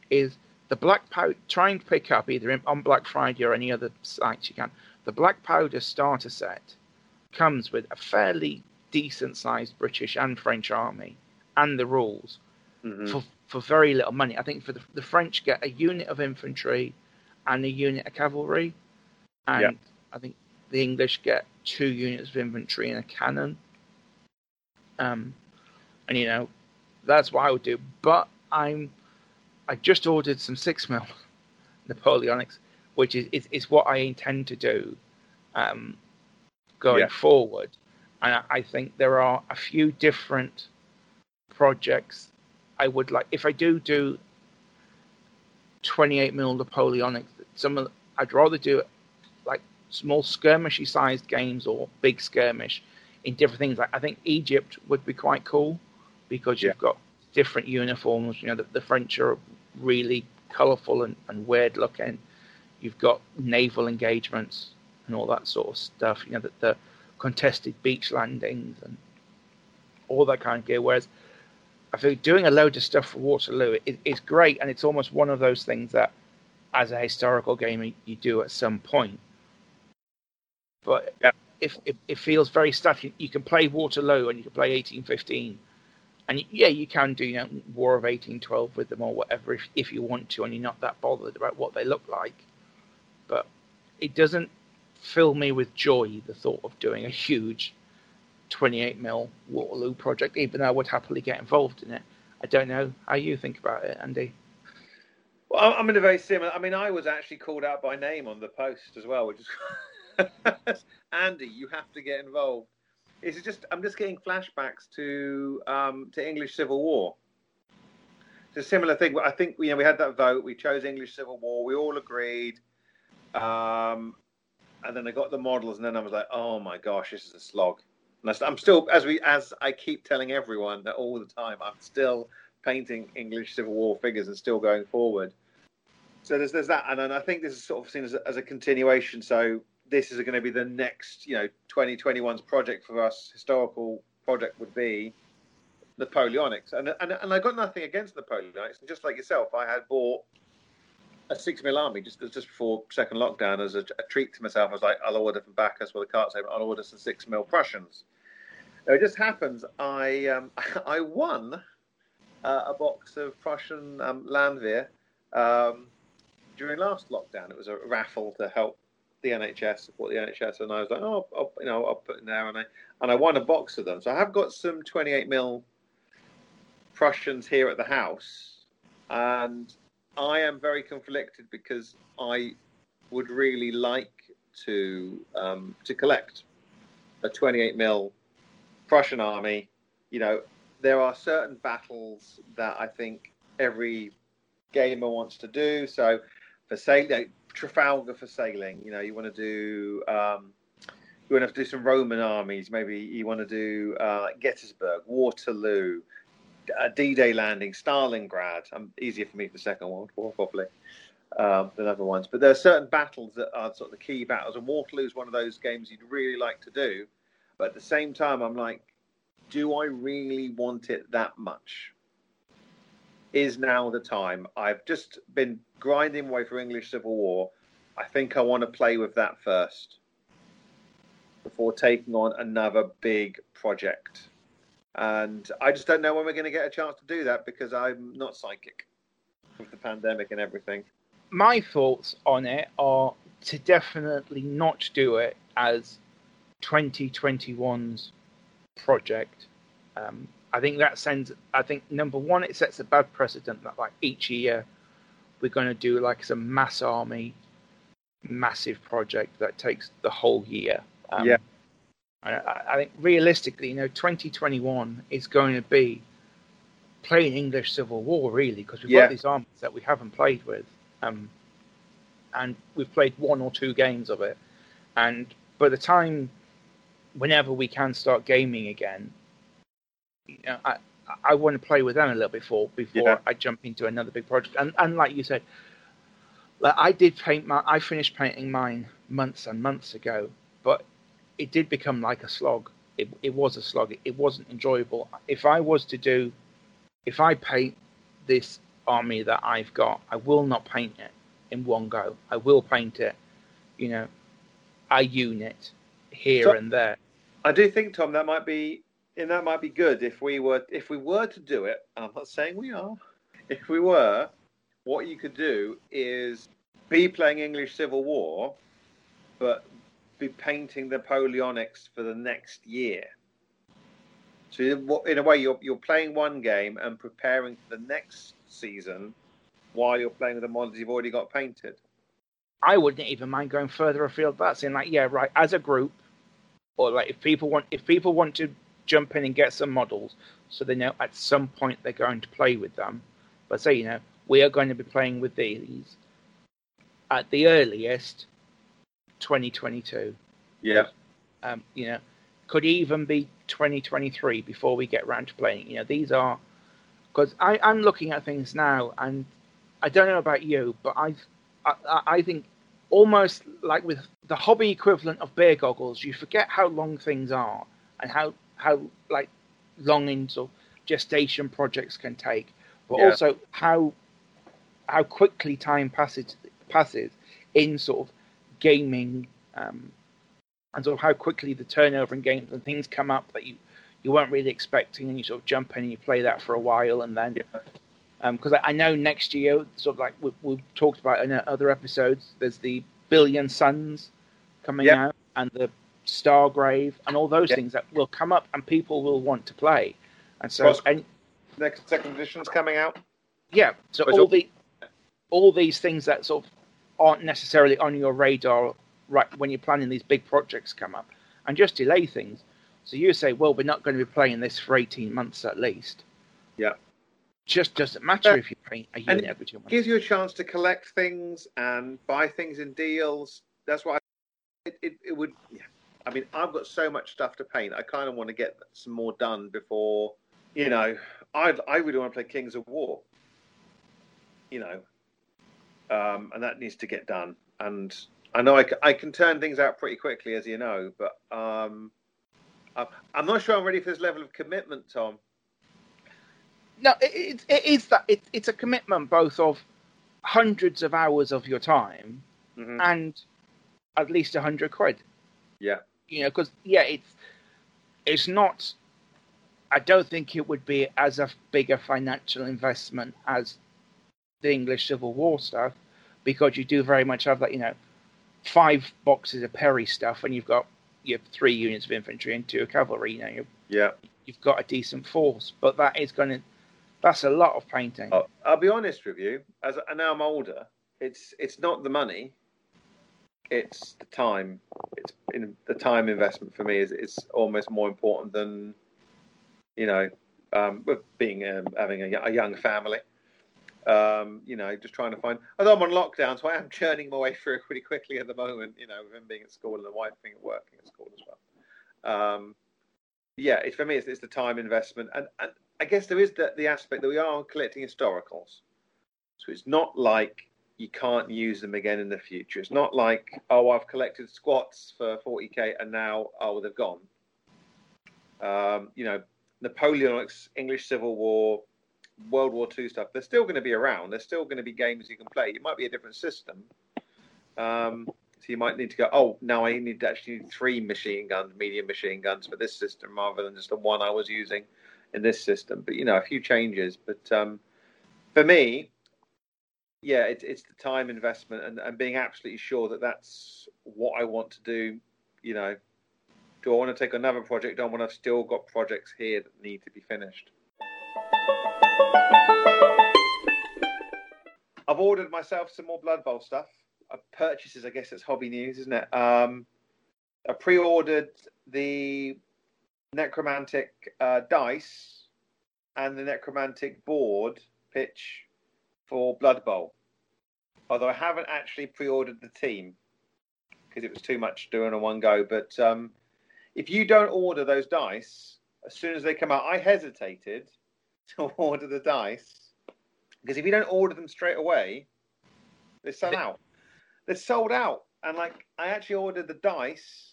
is the black powder. Try and pick up either on Black Friday or any other sites you can. The black powder starter set comes with a fairly decent sized British and French army and the rules mm-hmm. for for very little money. I think for the, the French get a unit of infantry and a unit of cavalry, and. I think the English get two units of infantry and a cannon. Um, and you know, that's what I would do. But I'm, I just ordered some six mil Napoleonics, which is, is, is what I intend to do, um, going yeah. forward. And I, I think there are a few different projects I would like if I do do 28 mil Napoleonic. Some of, I'd rather do like small skirmishy sized games or big skirmish in different things. Like I think Egypt would be quite cool because you've got different uniforms. You know, the, the French are really colourful and, and weird looking. You've got naval engagements and all that sort of stuff. You know, the, the contested beach landings and all that kind of gear. Whereas I think doing a load of stuff for Waterloo is, is great, and it's almost one of those things that, as a historical gamer, you do at some point. But if, if it feels very static, you can play Waterloo and you can play 1815, and yeah, you can do you know War of 1812 with them or whatever if if you want to, and you're not that bothered about what they look like. But it doesn't fill me with joy the thought of doing a huge 28 mil Waterloo project, even though I would happily get involved in it. I don't know how you think about it, Andy. Well, I'm in a very similar. I mean, I was actually called out by name on the post as well, which is Andy. You have to get involved. It's just I'm just getting flashbacks to um, to English Civil War. It's a similar thing. I think you know we had that vote. We chose English Civil War. We all agreed. Um, and then I got the models, and then I was like, "Oh my gosh, this is a slog." And I'm still, as we, as I keep telling everyone that all the time, I'm still painting English Civil War figures and still going forward. So there's there's that, and, and I think this is sort of seen as a, as a continuation. So this is going to be the next, you know, 2021's project for us. Historical project would be Napoleonics, and and and I got nothing against Napoleonics. And just like yourself, I had bought a six mil army just just before second lockdown as a, a, treat to myself. I was like, I'll order from Baccus with a cart I'll order some six mil Prussians. It just happens I um, I won uh, a box of Prussian um, Landwehr um, during last lockdown. It was a raffle to help the NHS, support the NHS, and I was like, oh, I'll, you know, I'll put in there, and I and I won a box of them. So I have got some 28 mil Prussians here at the house, and I am very conflicted because I would really like to um, to collect a 28 mil Prussian army. You know, there are certain battles that I think every gamer wants to do. So for sailing, Trafalgar for sailing, you know, you want to do. Um, you want to do some Roman armies. Maybe you want to do uh, Gettysburg, Waterloo, uh, D-Day landing, Stalingrad. Um, easier for me for the Second World War, probably, um, than other ones. But there are certain battles that are sort of the key battles, and Waterloo is one of those games you'd really like to do. But at the same time, I'm like, do I really want it that much? Is now the time? I've just been grinding away for English Civil War. I think I want to play with that first before taking on another big project. And I just don't know when we're going to get a chance to do that because I'm not psychic with the pandemic and everything. My thoughts on it are to definitely not do it as 2021's project. Um, I think that sends. I think number one, it sets a bad precedent that like each year we're going to do like some mass army, massive project that takes the whole year. Um, yeah. I, I think realistically, you know, 2021 is going to be playing English Civil War really because we've yeah. got these armies that we haven't played with, um, and we've played one or two games of it, and by the time, whenever we can start gaming again, you know, I I want to play with them a little bit before before yeah. I jump into another big project, and and like you said, like I did paint my I finished painting mine months and months ago, but it did become like a slog. It, it was a slog. It, wasn't enjoyable. If I was to do, if I paint this army that I've got, I will not paint it in one go. I will paint it, you know, a unit here so, and there. I do think, Tom, that might be, and that might be good if we were, if we were to do it. I'm not saying we are. If we were, what you could do is be playing English Civil War, but be painting the Napoleonics for the next year. So in a way, you're you're playing one game and preparing for the next season while you're playing with the models you've already got painted. I wouldn't even mind going further afield. That's in like yeah, right. As a group, or like if people want if people want to jump in and get some models, so they know at some point they're going to play with them. But say you know we are going to be playing with these at the earliest 2022. Yeah. Um, you know, could even be 2023 before we get around to playing. You know, these are because I'm looking at things now, and I don't know about you, but I, I, I think almost like with the hobby equivalent of beer goggles, you forget how long things are and how how like long into gestation projects can take, but yeah. also how how quickly time passes passes in sort of gaming um, and sort of how quickly the turnover in games and things come up that you you weren't really expecting, and you sort of jump in and you play that for a while, and then because um, I, I, know next year, sort of like we, we've talked about in other episodes, there's the Billion Suns coming yep. out, and the Stargrave, and all those yep. things that will come up, and people will want to play, and so and next second edition's coming out. Yeah, so all the all these things that sort of aren't necessarily on your radar right when you're planning these big projects come up, and just delay things. So you say, well, we're not going to be playing this for 18 months at least. Yeah. Just doesn't matter if you paint a unit every two months. Gives you a chance to collect things and buy things in deals. That's why it, it, it would. Yeah. I mean, I've got so much stuff to paint. I kind of want to get some more done before, you know, I I really want to play Kings of War. You know, um, and that needs to get done. And I know I, I can turn things out pretty quickly, as you know, but um, I'm not sure I'm ready for this level of commitment, Tom. No, it, it is that it, it's a commitment both of hundreds of hours of your time mm-hmm. and at least a hundred quid. Yeah, you know, because yeah, it's it's not. I don't think it would be as a big a financial investment as the English Civil War stuff, because you do very much have that, you know, five boxes of Perry stuff, and you've got you have three units of infantry and two of cavalry. You know, yeah, you've got a decent force, but that is going to that's a lot of painting. I'll, I'll be honest with you. As and now I'm older, it's it's not the money, it's the time. It's in, the time investment for me is is almost more important than you know, um, being um, having a, a young family. Um, you know, just trying to find. Although I'm on lockdown, so I am churning my way through pretty quickly at the moment. You know, with him being at school and the wife being at working at school as well. Um, yeah, it's for me. It's, it's the time investment, and, and I guess there is the, the aspect that we are collecting historicals. So it's not like you can't use them again in the future. It's not like oh, I've collected squats for 40k and now oh, they've gone. Um, you know, Napoleonics, English Civil War, World War II stuff, they're still going to be around. There's still going to be games you can play. It might be a different system. Um, so you might need to go, oh, now I need actually three machine guns, medium machine guns for this system rather than just the one I was using in this system. But, you know, a few changes. But um, for me, yeah, it, it's the time investment and, and being absolutely sure that that's what I want to do. You know, do I want to take another project on when I've still got projects here that need to be finished? I've ordered myself some more Blood Bowl stuff. Uh, purchases, I guess it's hobby news, isn't it? Um, I pre-ordered the necromantic uh, dice and the necromantic board pitch for Blood Bowl. Although I haven't actually pre-ordered the team because it was too much doing in one go. But um, if you don't order those dice as soon as they come out, I hesitated to order the dice because if you don't order them straight away, they sell out. They're sold out. And like I actually ordered the dice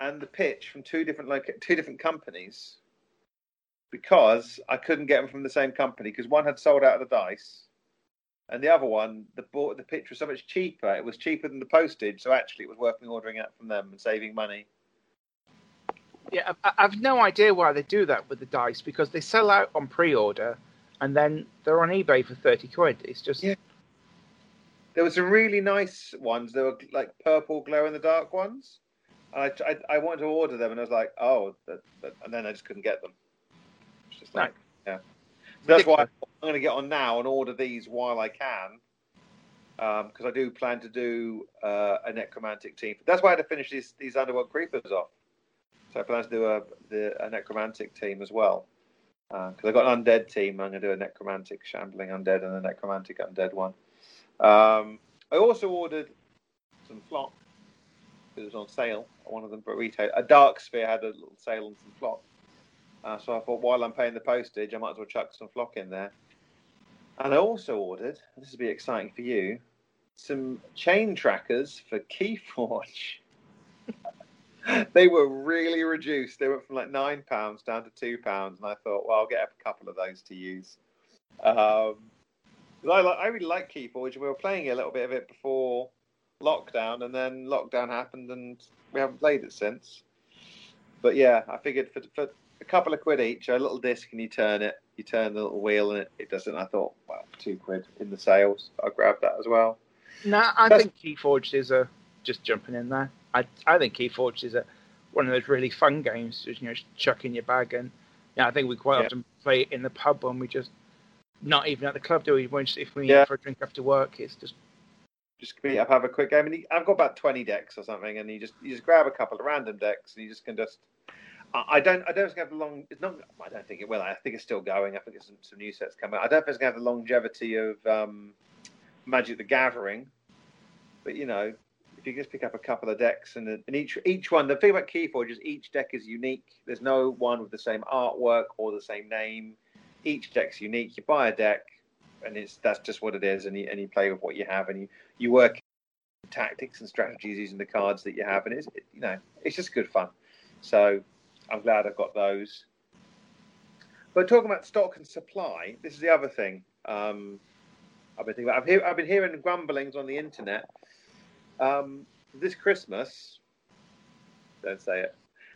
and the pitch from two different like two different companies because I couldn't get them from the same company because one had sold out of the dice and the other one the bought the pitch was so much cheaper. It was cheaper than the postage, so actually it was worth me ordering it from them and saving money. Yeah, I've no idea why they do that with the dice because they sell out on pre-order and then they're on eBay for thirty quid. It's just yeah. There was some really nice ones. There were like purple glow in the dark ones. I, I, I wanted to order them, and I was like, oh, that, that, and then I just couldn't get them. It's just like, yeah. that's why I'm going to get on now and order these while I can, because um, I do plan to do uh, a necromantic team. That's why I had to finish these these underworld creepers off. So I plan to do a the, a necromantic team as well because uh, I've got an undead team. I'm going to do a necromantic shambling undead and a necromantic undead one. Um, I also ordered some flop It was on sale. One of them, but retail. A Dark Sphere had a little sale on some flock. Uh, so I thought, while I'm paying the postage, I might as well chuck some flock in there. And I also ordered. This will be exciting for you. Some chain trackers for Keyforge. they were really reduced. They went from like nine pounds down to two pounds, and I thought, well, I'll get a couple of those to use. Um, I, I really like Keyforge. and We were playing a little bit of it before lockdown, and then lockdown happened, and we haven't played it since. But yeah, I figured for, for a couple of quid each, a little disc, and you turn it, you turn the little wheel, and it, it doesn't. I thought, well, two quid in the sales. I'll grab that as well. No, nah, I That's... think Keyforge is a just jumping in there. I I think Keyforge is a one of those really fun games. Just, you know, chuck in your bag, and yeah, I think we quite yeah. often play it in the pub when we just not even at the club, do we? When if we yeah. for a drink after work, it's just just meet up, have a quick game. And I've got about twenty decks or something, and you just you just grab a couple of random decks, and you just can just. I don't. I don't think have the long. It's not. I don't think it will. I think it's still going. I think there's some, some new sets coming. I don't think it's going to have the longevity of um, Magic the Gathering, but you know, if you just pick up a couple of decks and, and each each one, the thing about Keyforge is each deck is unique. There's no one with the same artwork or the same name. Each deck's unique. You buy a deck, and it's that's just what it is, and you and you play with what you have, and you you work tactics and strategies using the cards that you have, and it's you know it's just good fun. So I'm glad I've got those. But talking about stock and supply, this is the other thing. Um, I've been thinking about. I've, hear, I've been hearing grumblings on the internet um, this Christmas, don't say it.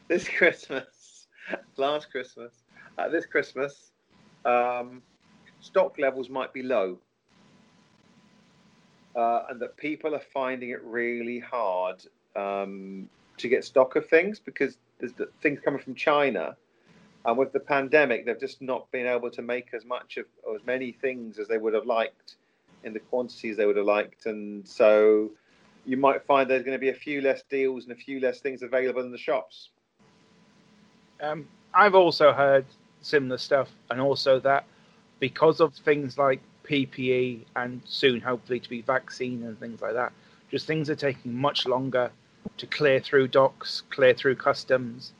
This Christmas, last Christmas, uh, this Christmas, um, stock levels might be low, uh, and that people are finding it really hard um, to get stock of things because there's the things coming from China. And with the pandemic, they've just not been able to make as much of as many things as they would have liked in the quantities they would have liked, and so you might find there's going to be a few less deals and a few less things available in the shops. Um, I've also heard similar stuff, and also that because of things like PPE and soon, hopefully, to be vaccine and things like that, just things are taking much longer to clear through docks, clear through customs,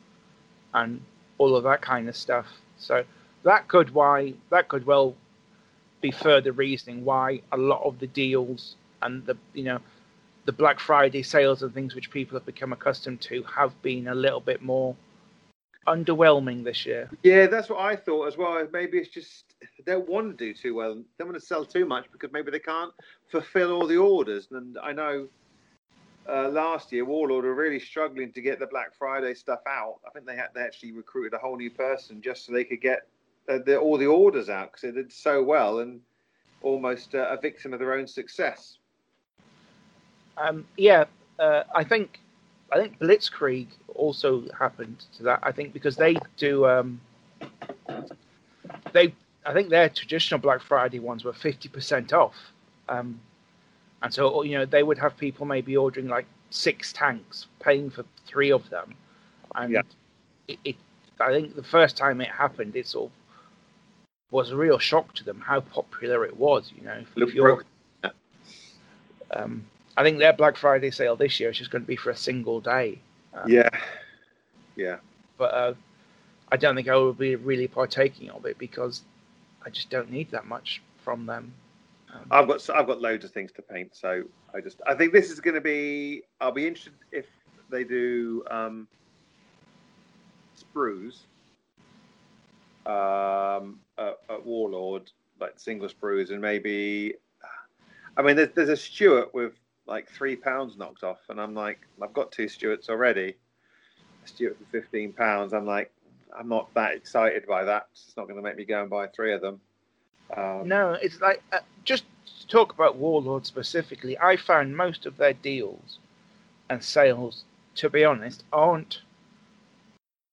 and all of that kind of stuff. So that could why that could well be further reasoning why a lot of the deals and the you know the Black Friday sales and things which people have become accustomed to have been a little bit more underwhelming this year. Yeah, that's what I thought as well. Maybe it's just they don't want to do too well. They don't want to sell too much because maybe they can't fulfill all the orders. And I know uh, last year Warlord were really struggling to get the Black Friday stuff out. I think they had they actually recruited a whole new person just so they could get uh, the, all the orders out because they did so well and almost uh, a victim of their own success. Um, yeah, uh, I think I think Blitzkrieg also happened to that. I think because they do um, they I think their traditional Black Friday ones were fifty percent off, um, and so you know they would have people maybe ordering like six tanks, paying for three of them, and yeah. it, it, I think the first time it happened, it sort of was a real shock to them how popular it was. You know, if, if you're, um, I think their Black Friday sale this year is just going to be for a single day. Um, yeah, yeah. But uh, I don't think I will be really partaking of it because I just don't need that much from them. Um, I've got I've got loads of things to paint, so I just I think this is going to be. I'll be interested if they do um, sprues um, at, at Warlord, like single sprues, and maybe. I mean, there's, there's a Stuart with like three pounds knocked off, and I'm like, I've got two Stuarts already. A Stuart for fifteen pounds. I'm like, I'm not that excited by that. It's not going to make me go and buy three of them. Um, no, it's like uh, just to talk about Warlord specifically. I found most of their deals and sales, to be honest, aren't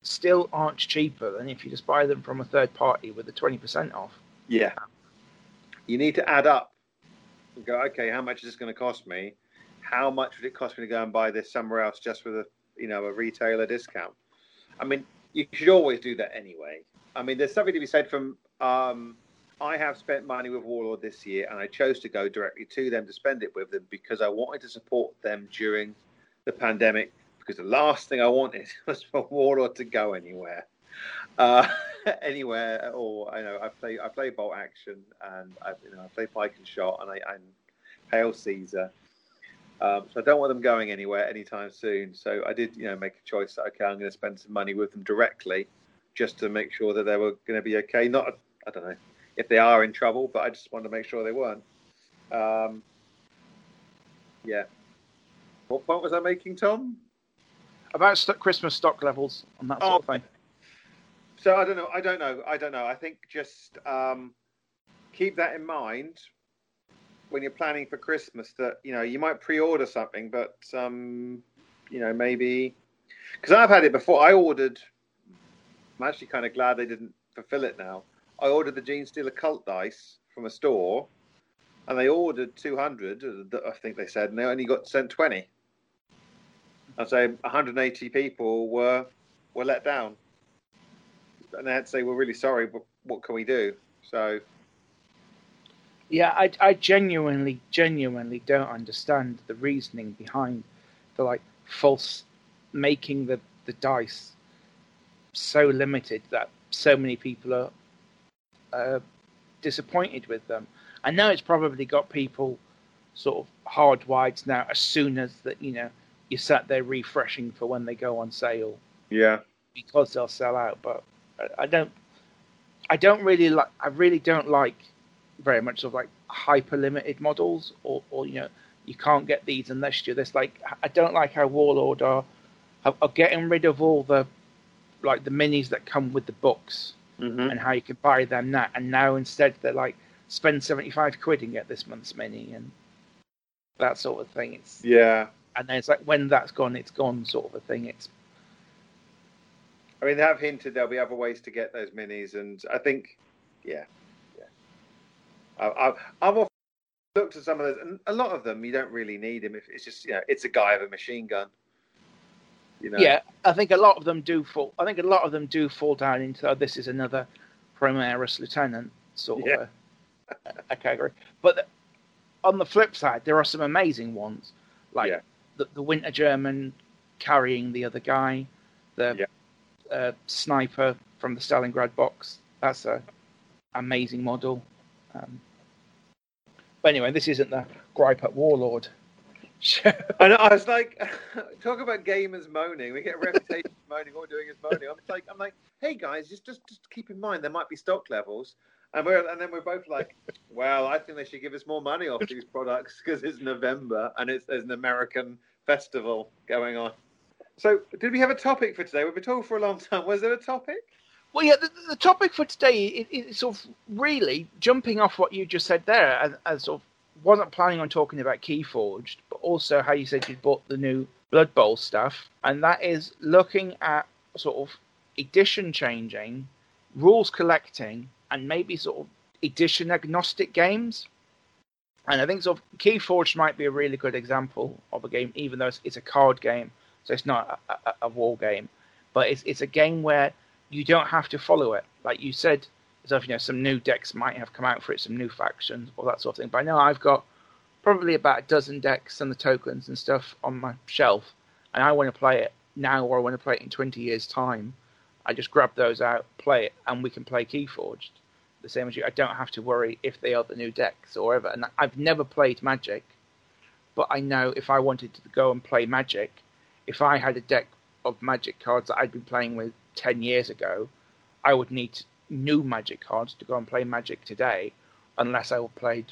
still aren't cheaper than if you just buy them from a third party with a twenty percent off. Yeah, you need to add up and go, okay, how much is this going to cost me? How much would it cost me to go and buy this somewhere else just with a you know a retailer discount? I mean, you should always do that anyway. I mean, there's something to be said from. Um, I have spent money with Warlord this year, and I chose to go directly to them to spend it with them because I wanted to support them during the pandemic because the last thing I wanted was for Warlord to go anywhere. Uh, anywhere all. I know I play I play bolt action and I you know I play pike and shot and I and Hail Caesar. Um, so I don't want them going anywhere anytime soon. So I did, you know, make a choice that okay, I'm going to spend some money with them directly, just to make sure that they were going to be okay. Not, I don't know if they are in trouble, but I just wanted to make sure they weren't. Um, yeah. What point was I making, Tom? About st- Christmas stock levels and that sort oh, of thing. So I don't know. I don't know. I don't know. I think just um, keep that in mind when you're planning for Christmas that you know you might pre-order something, but um, you know maybe because I've had it before. I ordered. I'm actually kind of glad they didn't fulfill it now. I ordered the Genestealer Cult dice from a store, and they ordered 200. I think they said, and they only got sent 20. I'd say 180 people were were let down, and they had to say, "We're really sorry, but what can we do?" So yeah, I, I genuinely, genuinely don't understand the reasoning behind the like false making the, the dice so limited that so many people are uh, disappointed with them. I know it's probably got people sort of hardwired now as soon as that you know you sat there refreshing for when they go on sale. Yeah, because they'll sell out. But I, I don't, I don't really like. I really don't like very much sort of like hyper limited models, or, or you know, you can't get these unless you're this. Like, I don't like how Warlord are, are getting rid of all the like the minis that come with the books mm-hmm. and how you can buy them that, and now instead they're like spend seventy five quid and get this month's mini and that sort of thing. It's yeah, and then it's like when that's gone, it's gone sort of a thing. It's I mean, they have hinted there'll be other ways to get those minis, and I think, yeah, I've, I've looked at some of those, and a lot of them you don't really need him if it's just you know it's a guy with a machine gun. You know? Yeah, I think a lot of them do fall. I think a lot of them do fall down into oh, this is another Primaris lieutenant sort yeah. of a, a, category. But the, on the flip side, there are some amazing ones, like yeah. the, the Winter German carrying the other guy, the yeah. uh, sniper from the Stalingrad box. That's a amazing model. Um, but anyway, this isn't the gripe at Warlord. I. I was like, talk about gamers moaning. We get a reputation moaning. All we're doing is moaning. I'm like, I'm like, hey guys, just just just keep in mind there might be stock levels. And we're and then we're both like, well, I think they should give us more money off these products because it's November and it's there's an American festival going on. So, did we have a topic for today? We've been talking for a long time. Was there a topic? Well, yeah, the, the topic for today is, is sort of really jumping off what you just said there, as, as sort of wasn't planning on talking about Keyforged, but also how you said you bought the new Blood Bowl stuff, and that is looking at sort of edition changing, rules collecting, and maybe sort of edition agnostic games. And I think sort of Keyforged might be a really good example of a game, even though it's, it's a card game, so it's not a, a, a war game, but it's it's a game where you don't have to follow it. Like you said, so you know, some new decks might have come out for it, some new factions, or that sort of thing. But I know I've got probably about a dozen decks and the tokens and stuff on my shelf, and I want to play it now or I want to play it in 20 years' time. I just grab those out, play it, and we can play Keyforged. The same as you. I don't have to worry if they are the new decks or ever. And I've never played Magic, but I know if I wanted to go and play Magic, if I had a deck of Magic cards that I'd been playing with 10 years ago, I would need new Magic cards to go and play Magic today, unless I played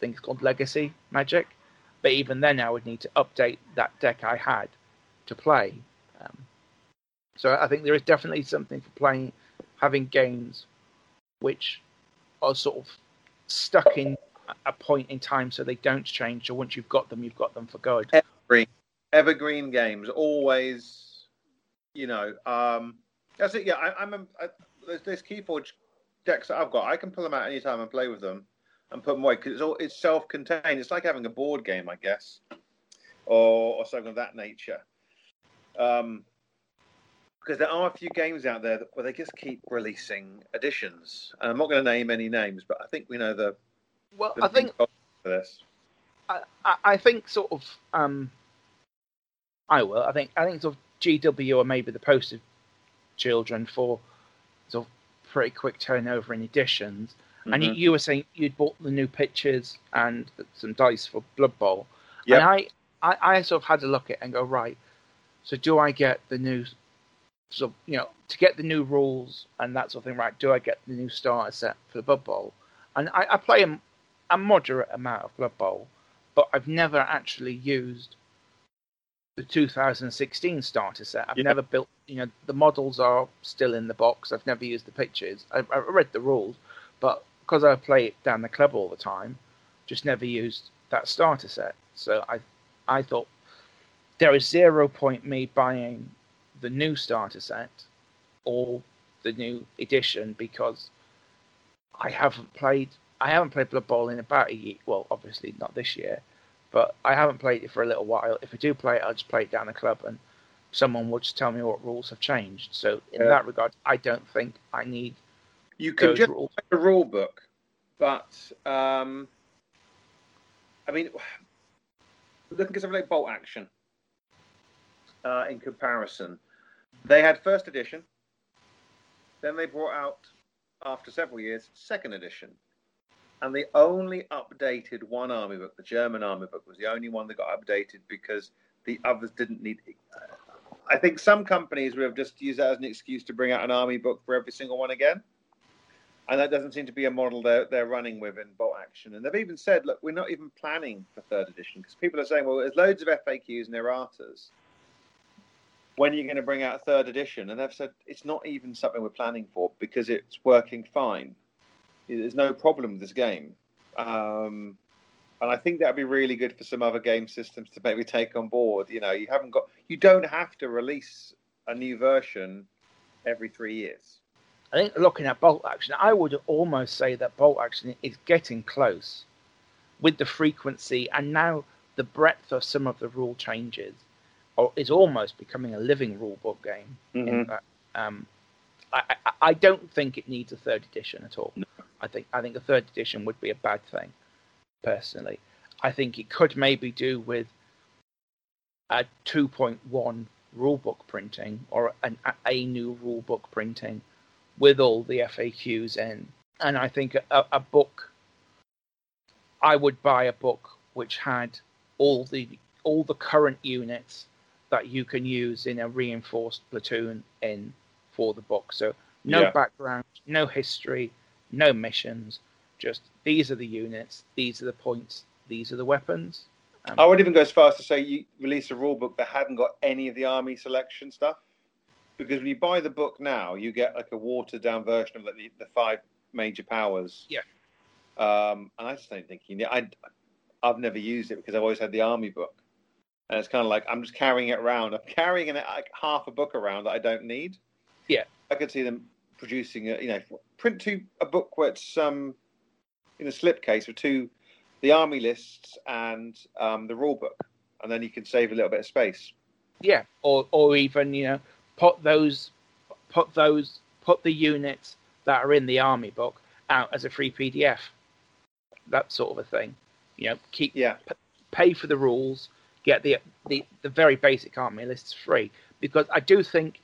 things called Legacy Magic. But even then, I would need to update that deck I had to play. Um, so I think there is definitely something for playing, having games which are sort of stuck in a point in time so they don't change. So once you've got them, you've got them for good. Evergreen, evergreen games, always, you know, um, that's it. Yeah, I, am A, I, there's, there's Keyforge decks that I've got. I can pull them out anytime and play with them and put them away because it's all it's self-contained. It's like having a board game, I guess, or or something of that nature. Um, because there are a few games out there that, where they just keep releasing editions. And I'm not going to name any names, but I think we know the. Well, the I think for this. I, I think sort of um, I will. I think I think sort of GW are maybe the post poster children for sort of pretty quick turnover in editions. Mm-hmm. And you, you, were saying you'd bought the new pictures and some dice for Blood Bowl. Yep. And I, I, I sort of had to look at it and go, right, so do I get the new so you know, to get the new rules and that sort of thing right, do I get the new starter set for the Blood Bowl? And I, I play a, a moderate amount of Blood Bowl, but I've never actually used the 2016 starter set. I've yeah. never built, you know, the models are still in the box. I've never used the pictures. I, I read the rules, but because I play it down the club all the time, just never used that starter set. So I, I thought there is zero point me buying the new starter set or the new edition because I haven't played I haven't played Blood Bowl in about a year. Well, obviously not this year, but I haven't played it for a little while. If I do play it, I'll just play it down the club, and someone will just tell me what rules have changed. So in yeah. that regard, I don't think I need. You can just rules. a rule book, but um, I mean, looking at something like Bolt Action, uh, in comparison, they had first edition. Then they brought out, after several years, second edition and they only updated one army book. The German army book was the only one that got updated because the others didn't need. I think some companies would have just used that as an excuse to bring out an army book for every single one again, and that doesn't seem to be a model they're they're running with in Bolt Action. And they've even said, look, we're not even planning for third edition because people are saying, well, there's loads of FAQs and erratas. When are you going to bring out third edition? And they've said it's not even something we're planning for because it's working fine there's no problem with this game. Um, and I think that'd be really good for some other game systems to maybe take on board. You know, you haven't got, you don't have to release a new version every three years. I think looking at bolt action, I would almost say that bolt action is getting close with the frequency and now the breadth of some of the rule changes, or is almost becoming a living rule book game. Mm-hmm. Um, I, I, I, don't think it needs a third edition at all. No. I think I think a third edition would be a bad thing, personally. I think it could maybe do with a 2.1 rulebook printing or an, a new rulebook printing with all the FAQs in. And I think a, a book, I would buy a book which had all the all the current units that you can use in a reinforced platoon in for the book. So no yeah. background, no history, no missions, just these are the units, these are the points, these are the weapons. Um, I would even go as far as to say you release a rule book that hadn't got any of the army selection stuff. Because when you buy the book now, you get like a watered down version of like the, the five major powers. Yeah. Um, and I just don't think you need. I, I've never used it because I've always had the army book, and it's kind of like I'm just carrying it around. I'm carrying an, like half a book around that I don't need. Yeah. I could see them producing a you know print two a book where it's um in a slipcase with two the army lists and um, the rule book, and then you can save a little bit of space. Yeah, or or even you know put those put those put the units that are in the army book out as a free PDF. That sort of a thing. You know, keep yeah p- pay for the rules, get the, the the very basic army lists free because I do think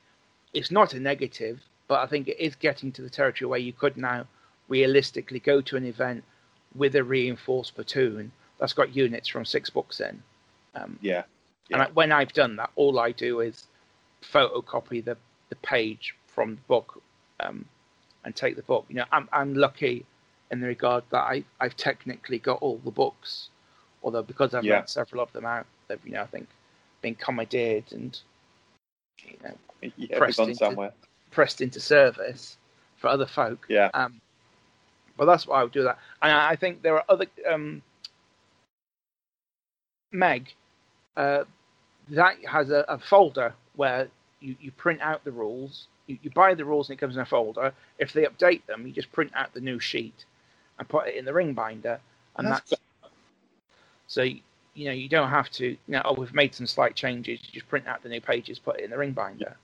it's not a negative but I think it is getting to the territory where you could now realistically go to an event with a reinforced platoon that's got units from six books in. Um, yeah. yeah. And I, when I've done that, all I do is photocopy the, the page from the book um, and take the book. You know, I'm, I'm lucky in the regard that I, I've technically got all the books, although because I've yeah. read several of them out, they've, you know, I think been commandeered and you know, yeah, pressed into, somewhere pressed into service for other folk. Yeah. Um, but that's why I would do that. And I think there are other um, Meg uh, that has a, a, folder where you, you print out the rules. You, you, buy the rules and it comes in a folder. If they update them, you just print out the new sheet and put it in the ring binder, and that's, that's so you know you don't have to. You know, oh, we've made some slight changes. You just print out the new pages, put it in the ring binder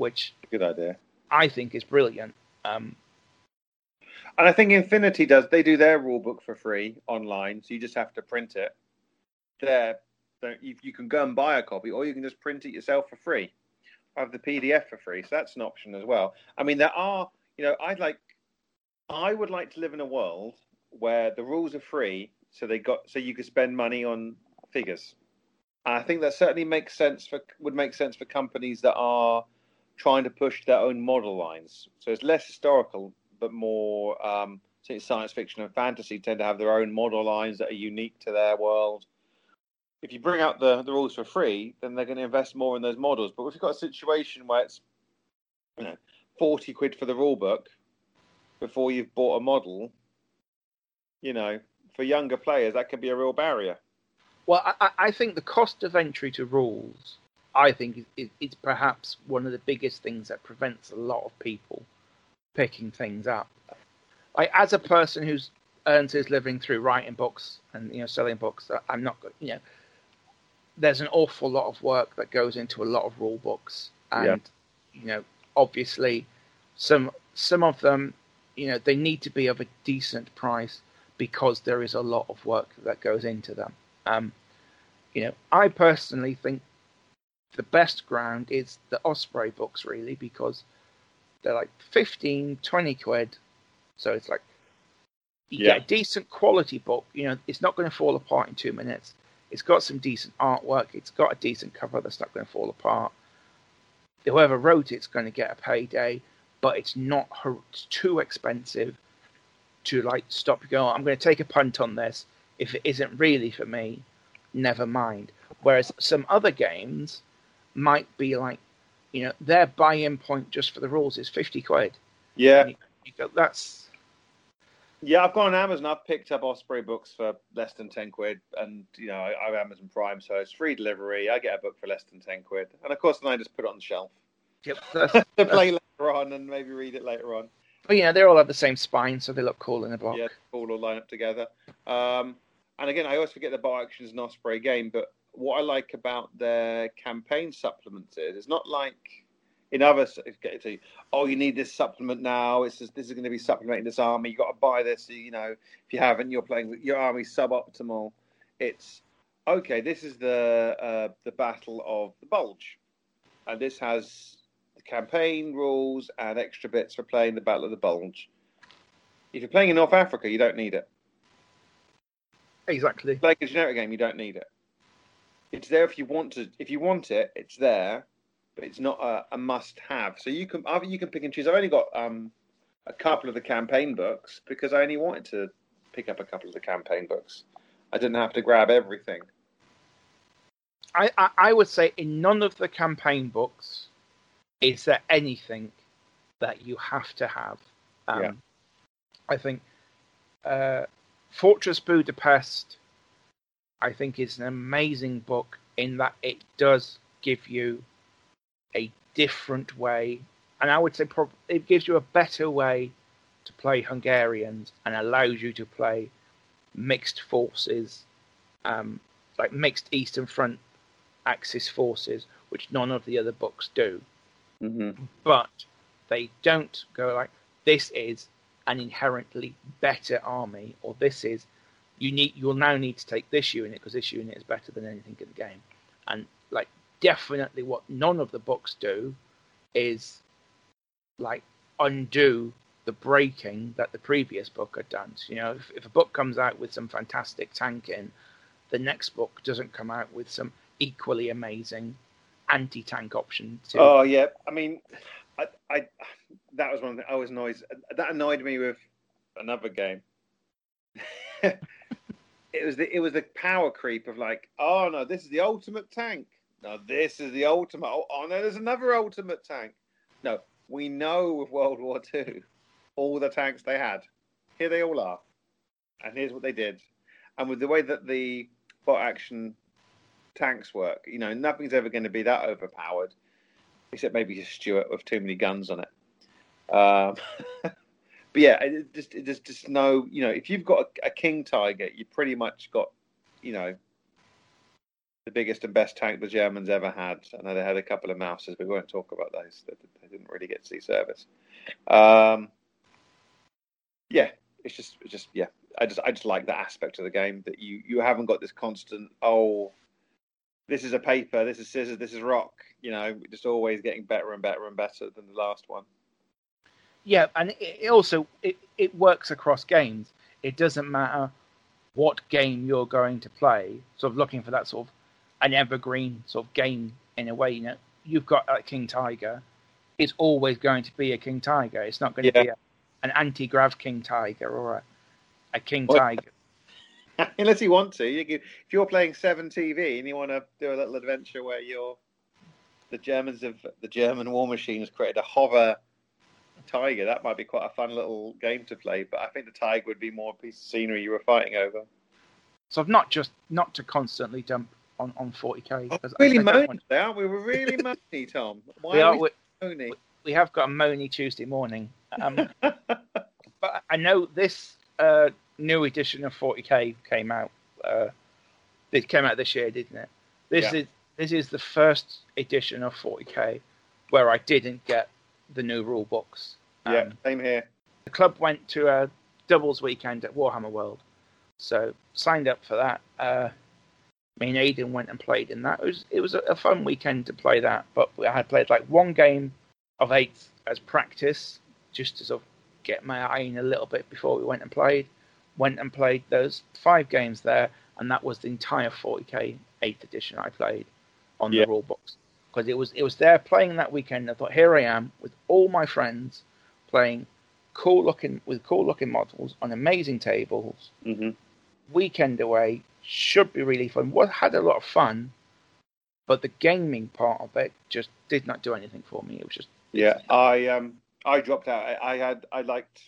which good idea. I think is brilliant. Um, and I think Infinity does. They do their rule book for free online, so you just have to print it. There, don't you, you can go and buy a copy, or you can just print it yourself for free. I have the PDF for free, so that's an option as well. I mean, there are, you know, I'd like, I would like to live in a world where the rules are free, so they got, so you could spend money on figures. I think that certainly makes sense for would make sense for companies that are trying to push their own model lines. So it's less historical, but more um, science fiction and fantasy tend to have their own model lines that are unique to their world. If you bring out the, the rules for free, then they're going to invest more in those models. But if you've got a situation where it's you know forty quid for the rule book before you've bought a model, you know, for younger players that can be a real barrier. Well, I, I think the cost of entry to rules, I think, is, is perhaps one of the biggest things that prevents a lot of people picking things up. Like as a person who's earns his living through writing books and you know selling books, I'm not you know. There's an awful lot of work that goes into a lot of rule books, and yeah. you know, obviously, some some of them, you know, they need to be of a decent price because there is a lot of work that goes into them. Um, you know, I personally think the best ground is the Osprey books, really, because they're like 15, 20 quid. So it's like you yeah. get a decent quality book. You know, it's not going to fall apart in two minutes. It's got some decent artwork. It's got a decent cover that's not going to fall apart. Whoever wrote it's going to get a payday, but it's not it's too expensive to like stop you going. Oh, I'm going to take a punt on this. If it isn't really for me, never mind. Whereas some other games might be like, you know, their buy-in point just for the rules is fifty quid. Yeah, you, you go, that's. Yeah, I've gone on Amazon. I've picked up Osprey books for less than ten quid, and you know I, I have Amazon Prime, so it's free delivery. I get a book for less than ten quid, and of course then I just put it on the shelf. Yep, to play later on and maybe read it later on. But you know they all have the same spine, so they look cool in a book. Yeah, all all line up together. Um, and again, I always forget the Bolt Action is an Osprey game, but what I like about their campaign supplements is it's not like in other to oh you need this supplement now. It's just, this is going to be supplementing this army. You got to buy this you know if you haven't you're playing your army suboptimal. It's okay this is the uh, the battle of the bulge. And this has the campaign rules and extra bits for playing the battle of the bulge. If you're playing in north africa you don't need it. Exactly. Like a generic game, you don't need it. It's there if you want to. If you want it, it's there, but it's not a, a must-have. So you can you can pick and choose. I've only got um, a couple of the campaign books because I only wanted to pick up a couple of the campaign books. I didn't have to grab everything. I, I, I would say in none of the campaign books is there anything that you have to have. Um, yeah. I think uh, Fortress Budapest, I think, is an amazing book in that it does give you a different way, and I would say prob- it gives you a better way to play Hungarians and allows you to play mixed forces, um, like mixed Eastern Front Axis forces, which none of the other books do. Mm-hmm. But they don't go like this is an inherently better army, or this is you need you'll now need to take this unit because this unit is better than anything in the game. And like definitely what none of the books do is like undo the breaking that the previous book had done. So, you know, if, if a book comes out with some fantastic tanking, the next book doesn't come out with some equally amazing anti-tank option. Oh yeah, I mean, I, I that was one thing I was annoyed. That annoyed me with another game. it was the it was the power creep of like, oh no, this is the ultimate tank. No, this is the ultimate. Oh, oh no, there's another ultimate tank. No, we know with World War Two, all the tanks they had. Here they all are, and here's what they did. And with the way that the Bolt Action tanks work, you know, nothing's ever going to be that overpowered except maybe Stuart with too many guns on it. Um, but yeah, it just it just just no, you know, if you've got a, a, King Tiger, you pretty much got, you know, the biggest and best tank the Germans ever had. I know they had a couple of Mauses, but we won't talk about those. They, they didn't really get see service. Um, yeah, it's just it's just yeah. I just I just like that aspect of the game that you you haven't got this constant oh this is a paper, this is scissors, this is rock. You know, just always getting better and better and better than the last one. Yeah, and it also it, it works across games. It doesn't matter what game you're going to play. Sort of looking for that sort of an evergreen sort of game in a way. You know, you've got like King Tiger. It's always going to be a King Tiger. It's not going to be a, an anti-grav King Tiger or a, a King Well- Tiger. Unless you want to, you can, if you're playing Seven TV and you want to do a little adventure where you're the Germans of the German war machine has created a hover tiger, that might be quite a fun little game to play. But I think the tiger would be more a piece of scenery you were fighting over. So I've not just not to constantly dump on, on 40k. Oh, 'cause really I moany want- we? We're really moany, Tom. Why we, are are, we we, moany? we have got a Moni Tuesday morning. Um, but I know this uh, new edition of 40k came out. Uh, it came out this year, didn't it? This Yeah. is this is the first edition of 40k where I didn't get the new rule books. Um, yeah, same here. The club went to a doubles weekend at Warhammer World, so signed up for that. Uh, me and Aidan went and played in that. It was it was a, fun weekend to play that, but I had played like one game of eight as practice, just to sort of get my eye in a little bit before we went and played. Went and played those five games there, and that was the entire 40k eighth edition I played on Yeah. the rule books because it was it was there playing that weekend. I thought, here I am with all my friends playing cool looking with cool looking models on amazing tables. hmm Weekend away should be really fun. Was had a lot of fun, but the gaming part of it just did not do anything for me. It was just Yeah, I um I dropped out. I, I had I liked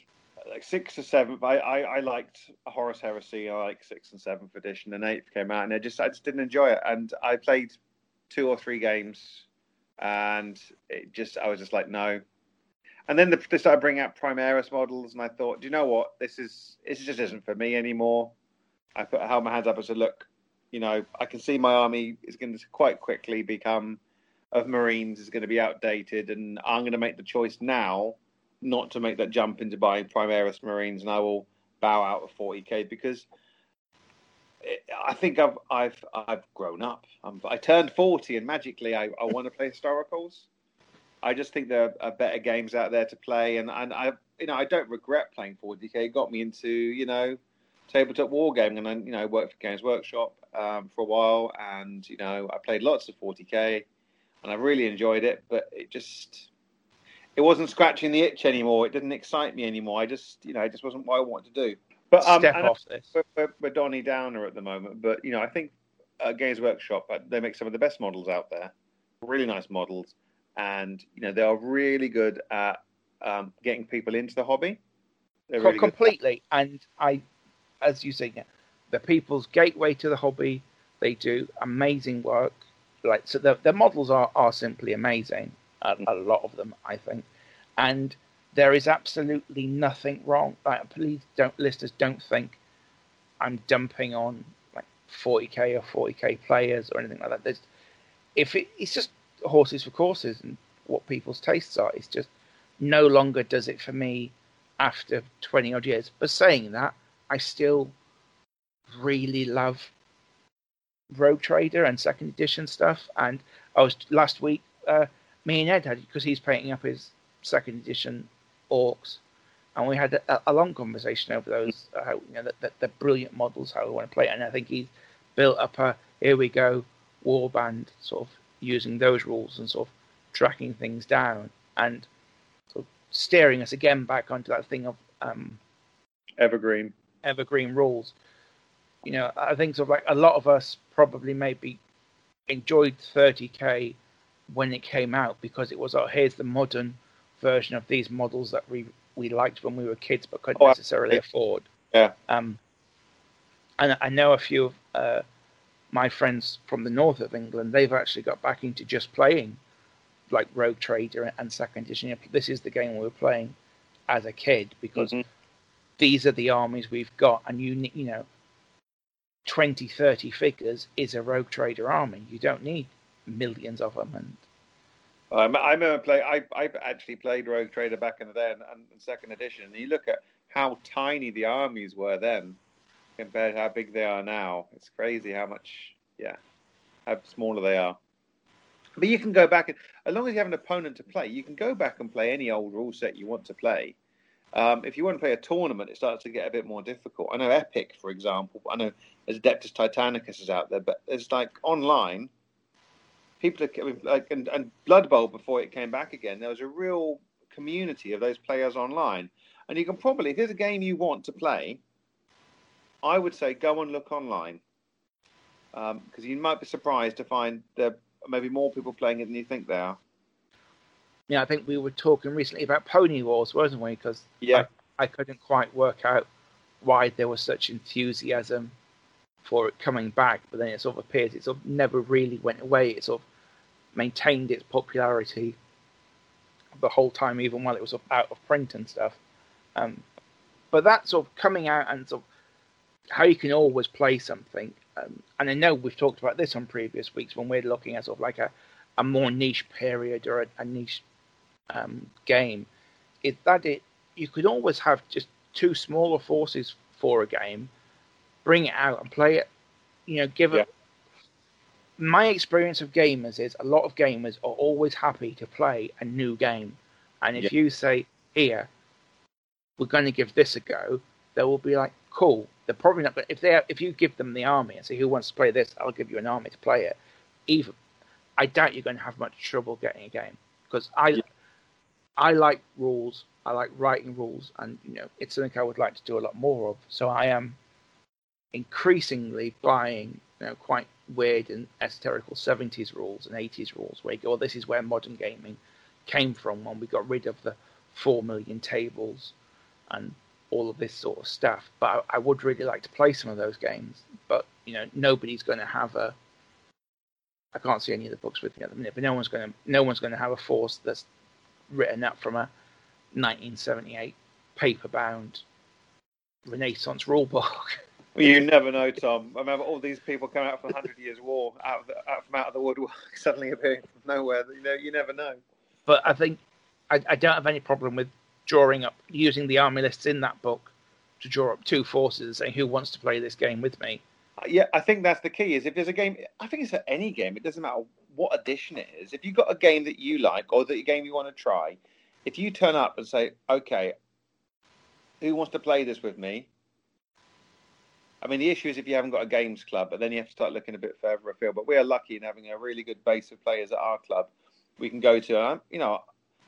like sixth or seventh. I, I I liked Horus Heresy. I liked sixth and seventh edition, and eighth came out, and I just I just didn't enjoy it. And I played two or three games, and it just I was just like no. And then the, they started bringing out Primaris models, and I thought, do you know what? This is this just isn't for me anymore. I put held my hands up and said, look, you know, I can see my army is going to quite quickly become of Marines is going to be outdated, and I'm going to make the choice now not to make that jump into buying Primaris Marines, and I will bow out of 40k because I think I've I've I've grown up. I'm, I turned 40, and magically I, I want to play historicals. I just think there are better games out there to play, and, and I you know I don't regret playing 40k. It got me into you know tabletop wargaming, and then you know worked for Games Workshop um, for a while, and you know I played lots of 40k and I really enjoyed it. But it just it wasn't scratching the itch anymore. It didn't excite me anymore. I just you know it just wasn't what I wanted to do. But um, step off this. we're, we're, we're Donny Downer at the moment, but you know I think uh, Games Workshop uh, they make some of the best models out there, really nice models, and you know they are really good at um, getting people into the hobby. They're really completely. And I, as you say, the people's gateway to the hobby. They do amazing work. Like so, the the models are are simply amazing. A, a lot of them, I think, and there is absolutely nothing wrong. Like, please don't listeners don't think I'm dumping on like 40k or 40k players or anything like that. There's if it, it's just horses for courses and what people's tastes are. It's just no longer does it for me after 20 odd years. But saying that, I still really love Rogue Trader and second edition stuff. And I was last week, uh, me and Ed had because he's painting up his second edition orcs, and we had a, a long conversation over those. Uh, how you know the, the, the brilliant models, how we want to play, it. and I think he's built up a here we go warband sort of using those rules and sort of tracking things down and sort of steering us again back onto that thing of um, Evergreen. evergreen rules. You know, I think sort of like a lot of us probably maybe enjoyed 30k when it came out because it was oh here's the modern version of these models that we we liked when we were kids but couldn't Oh, necessarily afford. Yeah. Um, and I know a few of uh, my friends from the north of England. They've actually got back into just playing like Rogue Trader and Second Edition. You know, This is the game we were playing as a kid because Mhm. these are the armies we've got, and you you know, 20, 30 figures is a Rogue Trader army. You don't need millions of them, and Um, I remember play. I I actually played Rogue Trader back in the day, and, and second edition. And you look at how tiny the armies were then compared to how big they are now. It's crazy how much. Yeah, how smaller they are. But you can go back and, as long as you have an opponent to play, you can go back and play any old rule set you want to play. Um, if you want to play a tournament, it starts to get a bit more difficult. I know Epic, for example. I know there's Adeptus Titanicus is out there, but it's like online. People are like and, and Blood Bowl before it came back again. There was a real community of those players online, and you can probably if there's a game you want to play, I would say go and look online because um, you might be surprised to find there maybe more people playing it than you think there are. Yeah, I think we were talking recently about Pony Wars, wasn't we? Because yeah, I, I couldn't quite work out why there was such enthusiasm for it coming back, but then it sort of appears it sort of never really went away. It sort of maintained its popularity the whole time, even while it was out of print and stuff. Um, but that sort of coming out and sort of how you can always play something. Um, and I know we've talked about this on previous weeks when we're looking at sort of like a, a more niche period or a, a niche um, game. Is that it? You could always have just two smaller forces for a game, bring it out and play it. You know, give yeah. it. My experience of gamers is a lot of gamers are always happy to play a new game, and if yeah. you say here, we're going to give this a go, they will be like, cool. They're probably not. But if they if you give them the army and say who wants to play this, I'll give you an army to play it. Even I doubt you're going to have much trouble getting a game because I yeah. I like rules. I like writing rules, and you know it's something I would like to do a lot more of. So I am increasingly buying you know quite weird and esoterical 70s rules and 80s rules where you go, well, this is where modern gaming came from when we got rid of the four million tables and all of this sort of stuff. But I, I, would really like to play some of those games. But you know, nobody's going to have a. I can't see any of the books with me at the minute, but no one's going to no one's going to have a force that's written up from a 1978 paper-bound Renaissance rulebook. Well, you never know, Tom. I remember all these people coming out from the Hundred Years' War, out, of the, out from out of the woodwork, suddenly appearing from nowhere. You know, you never know. But I think I, I don't have any problem with drawing up using the army lists in that book to draw up two forces and saying who wants to play this game with me. Uh, yeah, I think that's the key. Is if there's a game, I think it's for any game. It doesn't matter what edition it is. If you've got a game that you like or the game you want to try, if you turn up and say, "Okay, who wants to play this with me?" I mean, the issue is if you haven't got a games club, but then you have to start looking a bit further afield. But we are lucky in having a really good base of players at our club. We can go to, um, you know,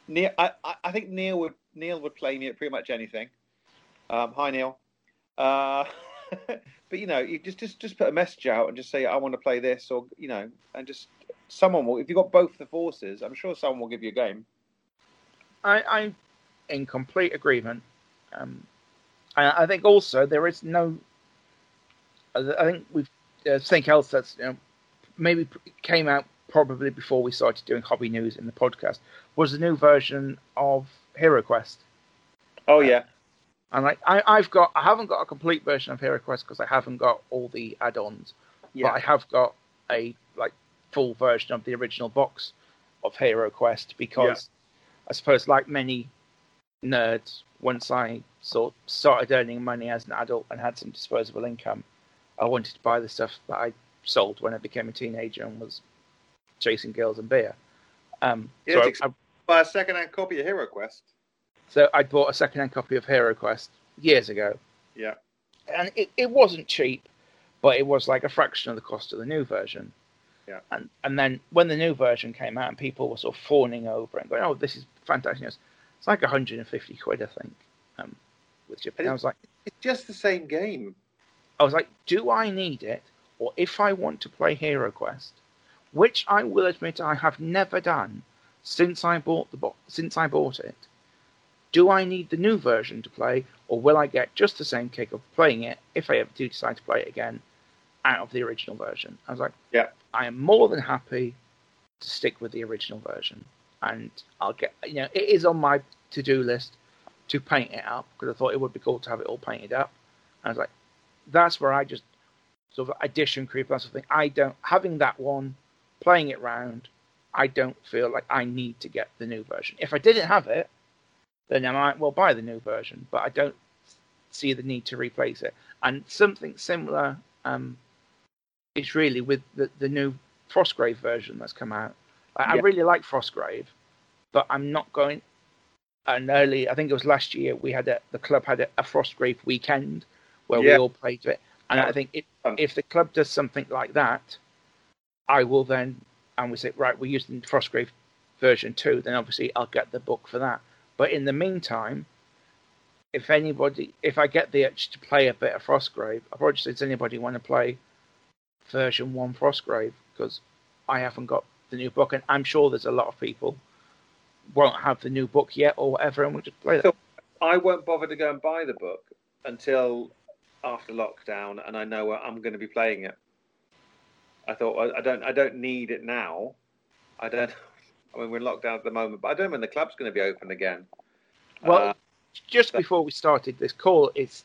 Neil. I, I think Neil would Neil would play me at pretty much anything. Um, hi Neil. Uh, but you know, you just just just put a message out and just say I want to play this, or you know, and just someone will. If you've got both the forces, I'm sure someone will give you a game. I, I'm in complete agreement. Um, I, I think also there is no. I think we've. Uh, think else that's you know, maybe came out probably before we started doing hobby news in the podcast was the new version of Hero Quest. Oh yeah. And like I, I've got, I haven't got a complete version of Hero Quest because I haven't got all the add-ons. Yeah. But I have got a like full version of the original box of Hero Quest because yeah. I suppose, like many nerds, once I sort of started earning money as an adult and had some disposable income, I wanted to buy the stuff that I sold when I became a teenager and was chasing girls and beer. Um, so I, I, buy a second-hand copy of Hero Quest. So I bought a second-hand copy of Hero Quest years ago. Yeah. And it, it wasn't cheap, but it was like a fraction of the cost of the new version. Yeah. And and then when the new version came out and people were sort of fawning over and going, "Oh, this is fantastic!" It's like 150 quid, I think, um, with Japan. I was like, "It's just the same game." I was like, "Do I need it, or if I want to play Hero Quest, which I will admit I have never done, since I bought the bo- since I bought it, do I need the new version to play, or will I get just the same kick of playing it if I ever do decide to play it again out of the original version? I was like, yeah, I am more than happy to stick with the original version, and I'll get you know it is on my to do list to paint it up because I thought it would be cool to have it all painted up. And I was like, that's where I just sort of addition creep and something. I don't having that one, playing it round, I don't feel like I need to get the new version. If I didn't have it, then I might well buy the new version, but I don't see the need to replace it. And something similar um, is really with the, the new Frostgrave version that's come out. I, I really like Frostgrave, but I'm not going. And early, I think it was last year, we had a, the club had a, a Frostgrave weekend where we Yeah. all played it. And I think if, if the club does something like that, I will then, and we say, right, we're using Frostgrave version two, then obviously I'll get the book for that. But in the meantime, if anybody, if I get the itch to play a bit of Frostgrave, I've already said, does anybody want to play version one Frostgrave? Because I haven't got the new book, and I'm sure there's a lot of people won't have the new book yet or whatever, and we'll just play that. So- I won't bother to go and buy the book until after lockdown, and I know where I'm going to be playing it. I thought I, I don't I don't need it now. I don't. I mean, we're in lockdown at the moment, but I don't know when the club's going to be open again. Well, Uh, just before we started this call, it's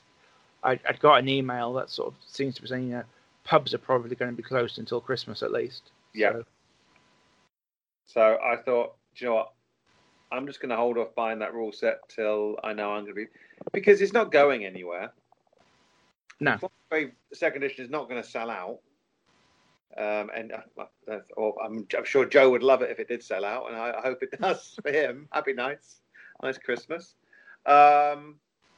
I, I'd got an email that sort of seems to be saying that pubs are probably going to be closed until Christmas at least. Yeah. So, So I thought, you know what? I'm just going to hold off buying that rule set till I know I'm going to be, because it's not going anywhere. No. Frostgrave second edition is not going to sell out. Um, and uh, or I'm, I'm sure Joe would love it if it did sell out, and I, I hope it does for him. That'd be nice, Christmas. Um,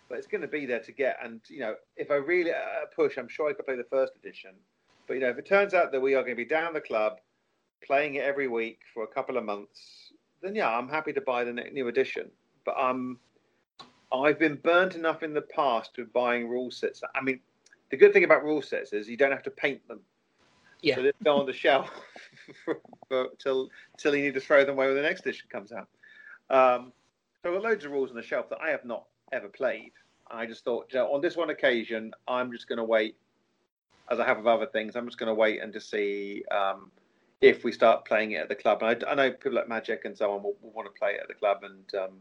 but it's going to be there to get, and you know, if I really uh, push, I'm sure I could play the first edition. But you know, if it turns out that we are going to be down the club, playing it every week for a couple of months, then yeah, I'm happy to buy the ne- new edition. But um, I've been burnt enough in the past with buying rule sets. I mean, the good thing about rule sets is you don't have to paint them. Yeah. So they go on the shelf for, for, till till you need to throw them away when the next edition comes out. Um, so I've got loads of rules on the shelf that I have not ever played. I just thought, you know, on this one occasion, I'm just going to wait, as I have with other things. I'm just going to wait and to see um, if we start playing it at the club. And I, I know people like Magic and so on will, will want to play it at the club, and um,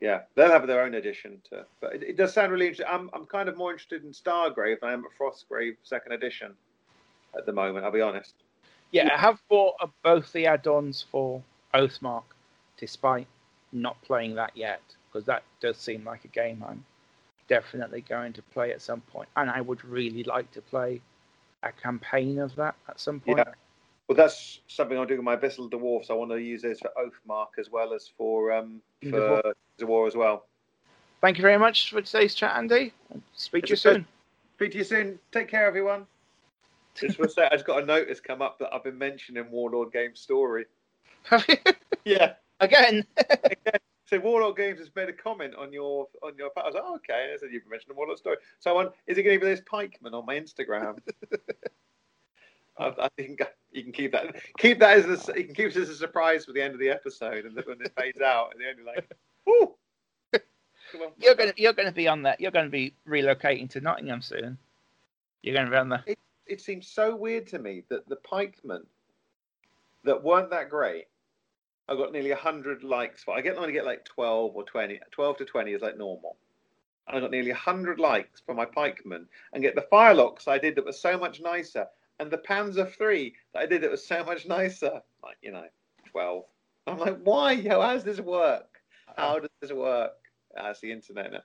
yeah, they'll have their own edition. To, but it, it does sound really interesting. I'm I'm kind of more interested in Stargrave than I am at Frostgrave Second Edition at the moment. I'll be honest. Yeah, I have bought uh, both the add-ons for Oathmark, despite not playing that yet, because that does seem like a game I'm definitely going to play at some point, and I would really like to play a campaign of that at some point. Yeah. Well, that's something I'm doing with my Abyssal Dwarfs. I want to use those for Oathmark as well as for um, for the War as well. Thank you very much for today's chat, Andy. Speak to you It's soon. Speak to you soon. Take care, everyone. Just for a sec, I just got a notice come up that I've been mentioning Warlord Games story. Yeah. Again. So Warlord Games has made a comment on your on your. I was like, oh, okay. I said you've mentioned the Warlord story. So I went, is it going to be this Pikeman on my Instagram? I, I think you can keep that. Keep that as a, you can keep it as a surprise for the end of the episode, and then when it fades out, end you're like, ooh. You're gonna you're gonna be on that. You're gonna be relocating to Nottingham soon. You're gonna be on the. it seems so weird to me that the pikemen that weren't that great, I got nearly 100 likes for. I get only get like 12 or 20. 12 to 20 is like normal. And I got nearly 100 likes for my pikemen and get the firelocks I did that was so much nicer and the Panzer 3 that I did it was so much nicer. Like, you know, 12. I'm like, why? How, how does this work? How uh-huh. does this work? That's the internet now.